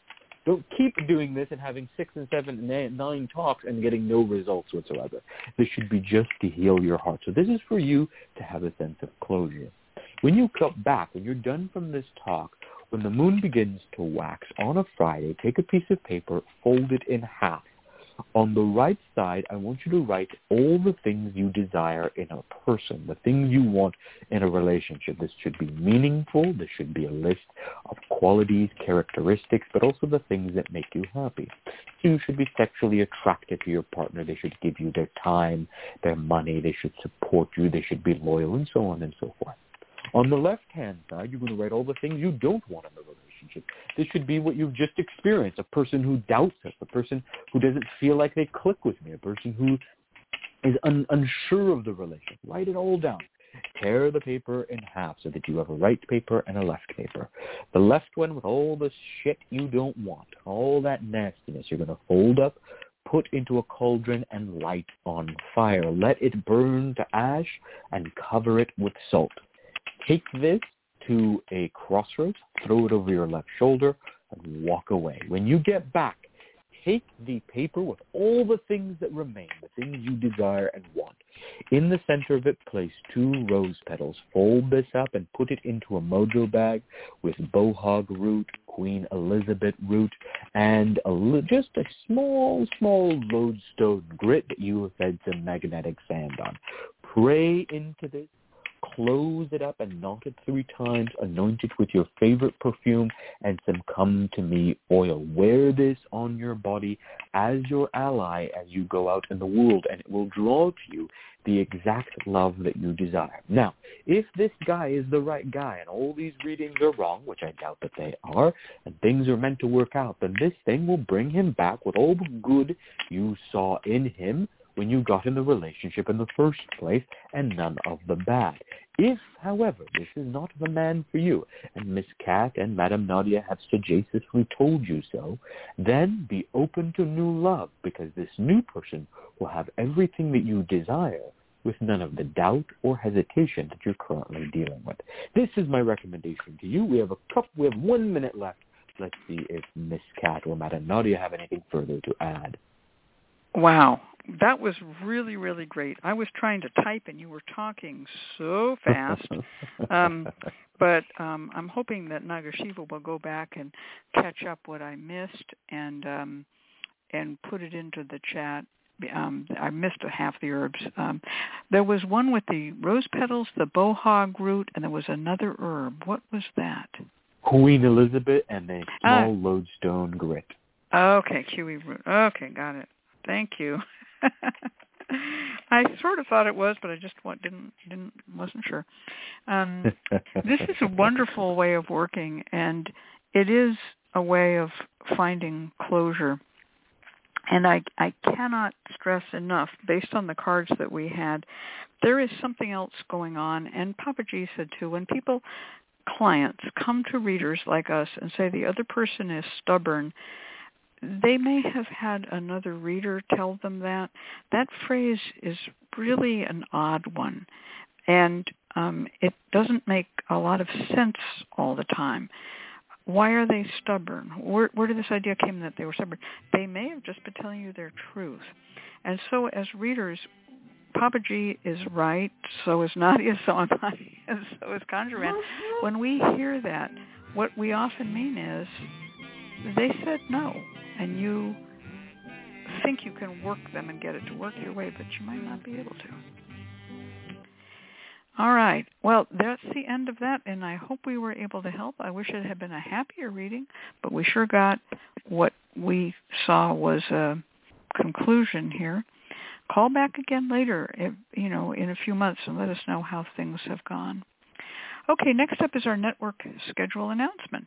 Don't keep doing this and having six and seven and nine talks and getting no results whatsoever. This should be just to heal your heart. So this is for you to have a sense of closure. When you come back, when you're done from this talk, when the moon begins to wax on a Friday, take a piece of paper, fold it in half, on the right side, I want you to write all the things you desire in a person, the things you want in a relationship. This should be meaningful. This should be a list of qualities, characteristics, but also the things that make you happy. You should be sexually attracted to your partner. They should give you their time, their money. They should support you. They should be loyal, and so on and so forth. On the left-hand side, you're going to write all the things you don't want in the relationship. This should be what you've just experienced, a person who doubts us, a person who doesn't feel like they click with me, a person who is un- unsure of the relationship. Write it all down. Tear the paper in half so that you have a right paper and a left paper. The left one with all the shit you don't want, all that nastiness, you're going to fold up, put into a cauldron and light on fire. Let it burn to ash and cover it with salt. Take this to a crossroads, throw it over your left shoulder, and walk away. When you get back, take the paper with all the things that remain, the things you desire and want. In the center of it, place two rose petals. Fold this up and put it into a mojo bag with bohog root, Queen Elizabeth root, and a, just a small, small lodestone grit that you have fed some magnetic sand on. Pray into this close it up and knot it three times, anoint it with your favorite perfume and some come to me oil. Wear this on your body as your ally as you go out in the world and it will draw to you the exact love that you desire. Now, if this guy is the right guy and all these readings are wrong, which I doubt that they are, and things are meant to work out, then this thing will bring him back with all the good you saw in him when you got in the relationship in the first place and none of the bad. If, however, this is not the man for you, and Miss Cat and Madame Nadia have sagaciously told you so, then be open to new love, because this new person will have everything that you desire with none of the doubt or hesitation that you're currently dealing with. This is my recommendation to you. We have a couple, we have one minute left. Let's see if Miss Cat or Madame Nadia have anything further to add. Wow, that was really really great. I was trying to type and you were talking so fast. um, but um, I'm hoping that Nagashiva will go back and catch up what I missed and um, and put it into the chat. Um, I missed a half the herbs. Um, there was one with the rose petals, the bohog root, and there was another herb. What was that? Queen Elizabeth and a small uh, lodestone grit. Okay, kiwi root. Okay, got it. Thank you. I sort of thought it was, but I just didn't didn't wasn't sure. Um, this is a wonderful way of working, and it is a way of finding closure. And I I cannot stress enough, based on the cards that we had, there is something else going on. And Papa G said too, when people clients come to readers like us and say the other person is stubborn they may have had another reader tell them that. That phrase is really an odd one, and um, it doesn't make a lot of sense all the time. Why are they stubborn? Where, where did this idea came that they were stubborn? They may have just been telling you their truth. And so as readers, Papa G is right, so is Nadia, and so is ConjureMan. When we hear that, what we often mean is they said no and you think you can work them and get it to work your way, but you might not be able to. All right. Well, that's the end of that, and I hope we were able to help. I wish it had been a happier reading, but we sure got what we saw was a, conclusion here. Call back again later, if, you know, in a few months and let us know how things have gone. Okay, next up is our network schedule announcement.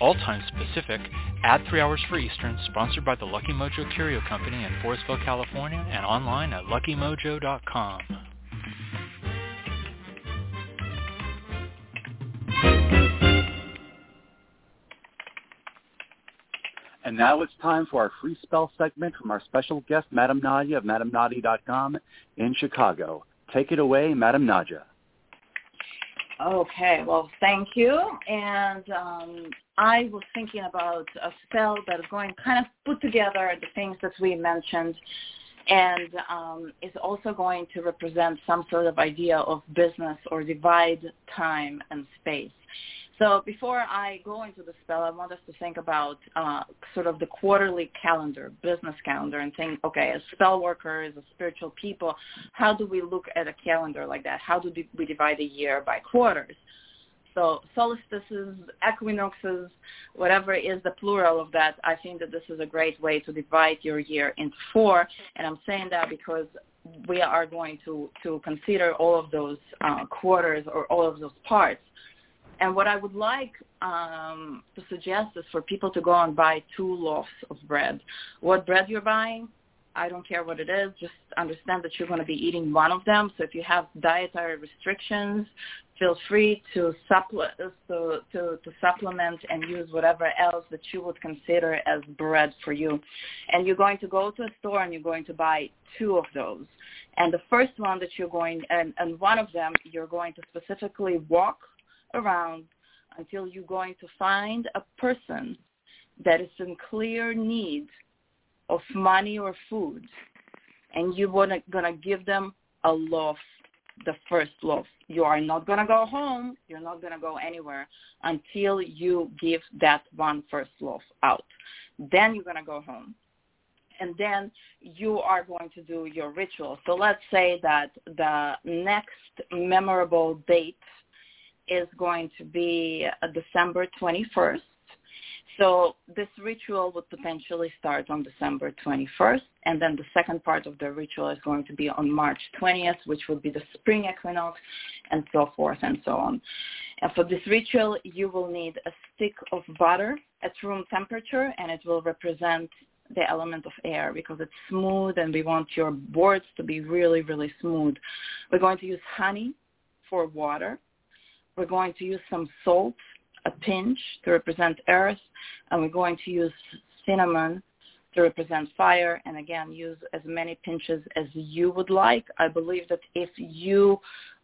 all times Pacific, at 3 hours for Eastern, sponsored by the Lucky Mojo Curio Company in Forestville, California, and online at luckymojo.com. And now it's time for our free spell segment from our special guest, Madame Nadia of MadameNadia.com in Chicago. Take it away, Madame Nadia. Okay, well, thank you. And um, I was thinking about a spell that is going kind of put together the things that we mentioned and um, is also going to represent some sort of idea of business or divide time and space. So before I go into the spell, I want us to think about uh, sort of the quarterly calendar, business calendar, and think, okay, as spell workers, as spiritual people, how do we look at a calendar like that? How do we divide a year by quarters? So solstices, equinoxes, whatever is the plural of that, I think that this is a great way to divide your year into four. And I'm saying that because we are going to, to consider all of those uh, quarters or all of those parts and what I would like um, to suggest is for people to go and buy two loaves of bread. What bread you're buying, I don't care what it is. Just understand that you're going to be eating one of them. So if you have dietary restrictions, feel free to, supple- to, to, to supplement and use whatever else that you would consider as bread for you. And you're going to go to a store and you're going to buy two of those. And the first one that you're going, and, and one of them, you're going to specifically walk around until you're going to find a person that is in clear need of money or food and you're gonna, gonna give them a loaf the first loaf. You are not gonna go home. You're not gonna go anywhere until you give that one first loaf out. Then you're gonna go home. And then you are going to do your ritual. So let's say that the next memorable date is going to be uh, December 21st. So this ritual would potentially start on December 21st, and then the second part of the ritual is going to be on March 20th, which would be the spring equinox, and so forth and so on. And for this ritual, you will need a stick of butter at room temperature, and it will represent the element of air because it's smooth, and we want your boards to be really, really smooth. We're going to use honey for water we're going to use some salt, a pinch to represent earth, and we're going to use cinnamon to represent fire, and again, use as many pinches as you would like. I believe that if you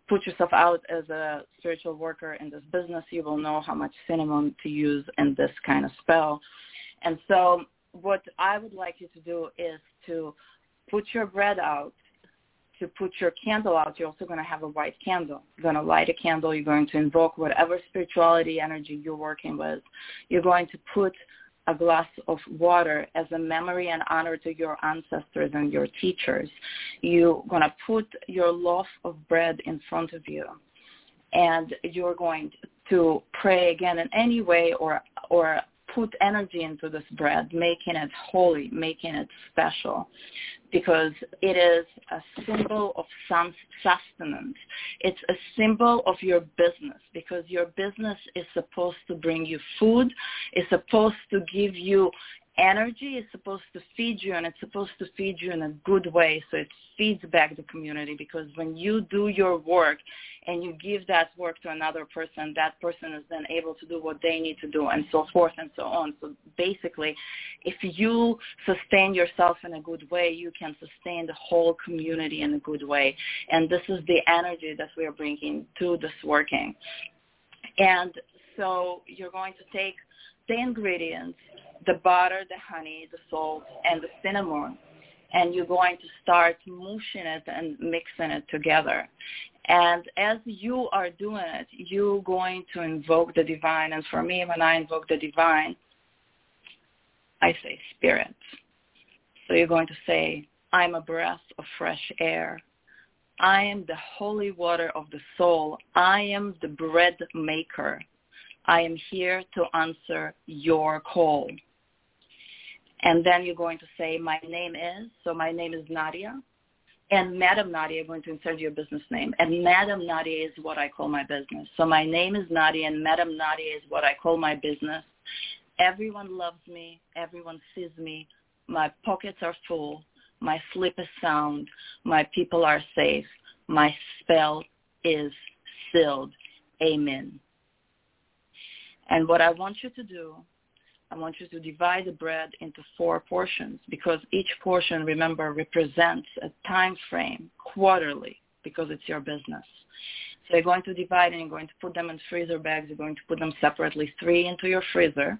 put yourself out as a spiritual worker in this business, you will know how much cinnamon to use in this kind of spell. And so what I would like you to do is to put your bread out to put your candle out, you're also going to have a white candle. You're going to light a candle. You're going to invoke whatever spirituality energy you're working with. You're going to put a glass of water as a memory and honor to your ancestors and your teachers. You're going to put your loaf of bread in front of you. And you're going to pray again in any way or, or put energy into this bread, making it holy, making it special because it is a symbol of sustenance. It's a symbol of your business because your business is supposed to bring you food, is supposed to give you energy is supposed to feed you and it's supposed to feed you in a good way so it feeds back the community because when you do your work and you give that work to another person that person is then able to do what they need to do and so forth and so on. So basically if you sustain yourself in a good way you can sustain the whole community in a good way. And this is the energy that we are bringing to this working. And so you're going to take the ingredients the butter, the honey, the salt, and the cinnamon, and you're going to start mushing it and mixing it together. And as you are doing it, you're going to invoke the divine. And for me, when I invoke the divine, I say spirit. So you're going to say, I'm a breath of fresh air. I am the holy water of the soul. I am the bread maker. I am here to answer your call. And then you're going to say, my name is, so my name is Nadia. And Madame Nadia, I'm going to insert your business name. And Madame Nadia is what I call my business. So my name is Nadia and Madame Nadia is what I call my business. Everyone loves me. Everyone sees me. My pockets are full. My sleep is sound. My people are safe. My spell is sealed. Amen. And what I want you to do, I want you to divide the bread into four portions because each portion, remember, represents a time frame quarterly because it's your business. So you're going to divide and you're going to put them in freezer bags. You're going to put them separately, three into your freezer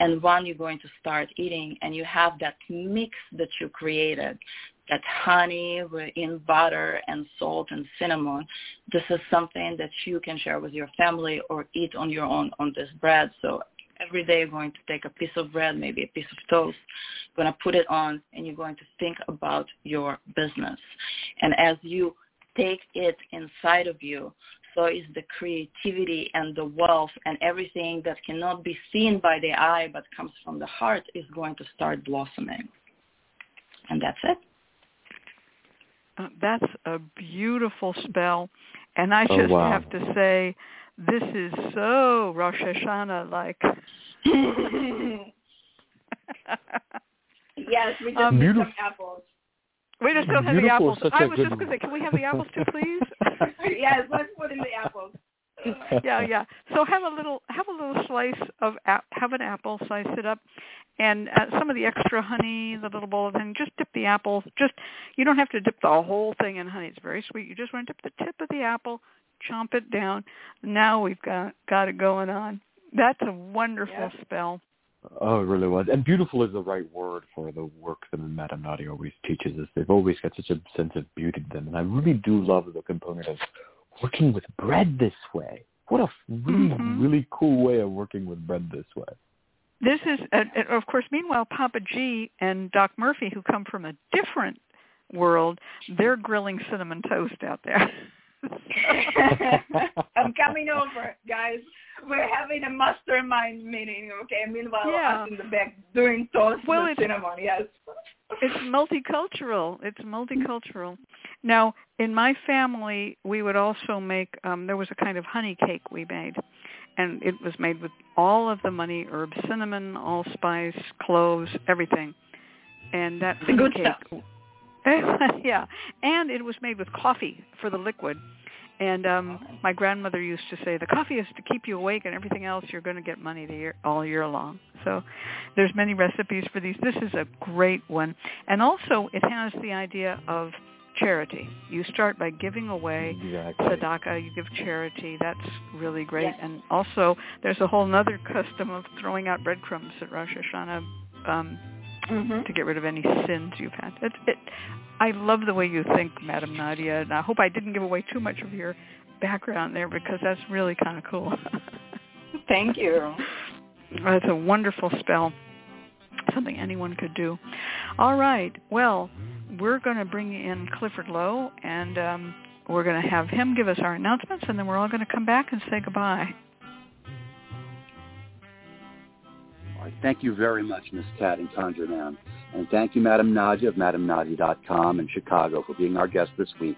and one you're going to start eating and you have that mix that you created that honey in butter and salt and cinnamon this is something that you can share with your family or eat on your own on this bread so every day you're going to take a piece of bread maybe a piece of toast you're going to put it on and you're going to think about your business and as you take it inside of you so is the creativity and the wealth and everything that cannot be seen by the eye but comes from the heart is going to start blossoming. And that's it. Uh, that's a beautiful spell. And I Oh, just wow. have to say, this is so Rosh Hashanah like. yes, we just Um, need Beautiful. some apples. we just don't have the apples. is such I a was just going to say, can we have the apples too, please? yes, let's put in the apples. yeah, yeah. So have a little have a little slice of a- have an apple, slice it up, and uh, some of the extra honey, the little bowl of honey. Just dip the apple. Just you don't have to dip the whole thing in honey. It's very sweet. You just want to dip the tip of the apple, chomp it down. Now we've got got it going on. That's a wonderful Yeah. spell. Oh, it really was. And beautiful is the right word for the work that Madame Nadia always teaches us. They've always got such a sense of beauty to them. And I really do love the component of working with bread this way. What a really, Mhm. really cool way of working with bread this way. This is, uh, uh, of course, meanwhile, Papa G and Doc Murphy, who come from a different world, they're grilling cinnamon toast out there. I'm coming over, guys. We're having a mastermind meeting, okay? Meanwhile, Yeah. us in the back doing toast Well, and cinnamon, yes. it's multicultural. It's multicultural. Now, in my family, we would also make. Um, there was a kind of honey cake we made, and it was made with all of the money herbs, cinnamon, allspice, cloves, everything. And that The honey good cake, stuff. yeah, and it was made with coffee for the liquid. And um my grandmother used to say the coffee is to keep you awake and everything else you're going to get money the year, all year long. So there's many recipes for these. This is a great one. And also it has the idea of charity. You start by giving away Exactly. tzedakah, you give charity. That's really great. Yes. And also there's a whole other custom of throwing out breadcrumbs at Rosh Hashanah um, Mm-hmm. to get rid of any sins you've had. It, it, I love the way you think, Madame Nadia, and I hope I didn't give away too much of your background there because that's really kind of cool. Thank you. That's a wonderful spell, something anyone could do. All right, well, we're going to bring in Clifford Lowe, and um, we're going to have him give us our announcements, and then we're all going to come back and say goodbye. Thank you very much, Miss Cat and Conjure Man. And thank you, Madame Nadia of MadameNadia.com in Chicago for being our guest this week.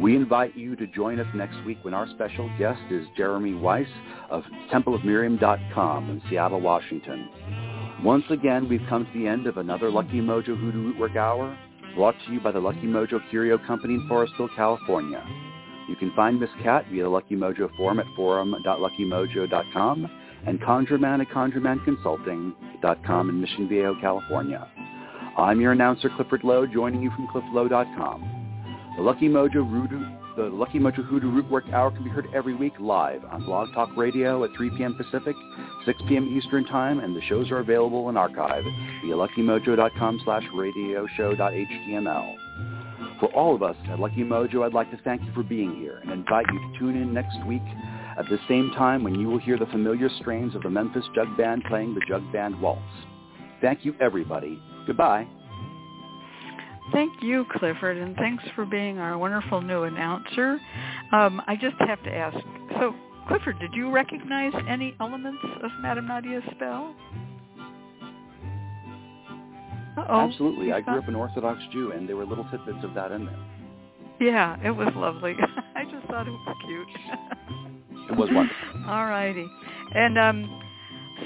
We invite you to join us next week when our special guest is Jeremy Weiss of TempleofMiriam.com in Seattle, Washington. Once again, we've come to the end of another Lucky Mojo Hoodoo Rootwork Hour, brought to you by the Lucky Mojo Curio Company in Forestville, California. You can find Miss Cat via the Lucky Mojo forum at forum.luckymojo.com and ConjureMan at ConjureManConsulting.com in Mission Viejo, California. I'm your announcer, Clifford Lowe, joining you from CliffLowe.com. The Lucky Mojo Hoodoo, the Lucky Mojo Hoodoo Rootwork Hour can be heard every week live on Blog Talk Radio at 3 p.m. Pacific, 6 p.m. Eastern Time, and the shows are available in archive via luckymojo.com slash radioshow.html. For all of us at Lucky Mojo, I'd like to thank you for being here and invite you to tune in next week at the same time when you will hear the familiar strains of the Memphis Jug Band playing the Jug Band Waltz. Thank you, everybody. Goodbye. Thank you, Clifford, and thanks for being our wonderful new announcer. Um, I just have to ask, so Clifford, did you recognize any elements of Madame Nadia's spell? Uh-oh. Absolutely. I grew up an Orthodox Jew, and there were little tidbits of that in there. Yeah, it was lovely. I just thought it was cute. it was wonderful. All righty. And um,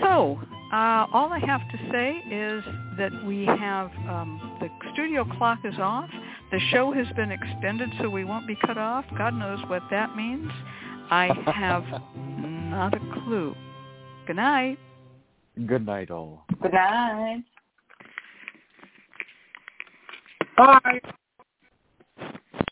so uh, all I have to say is that we have um, the studio clock is off. The show has been extended, so we won't be cut off. God knows what that means. I have not a clue. Good night. Good night, all. Good night. Bye.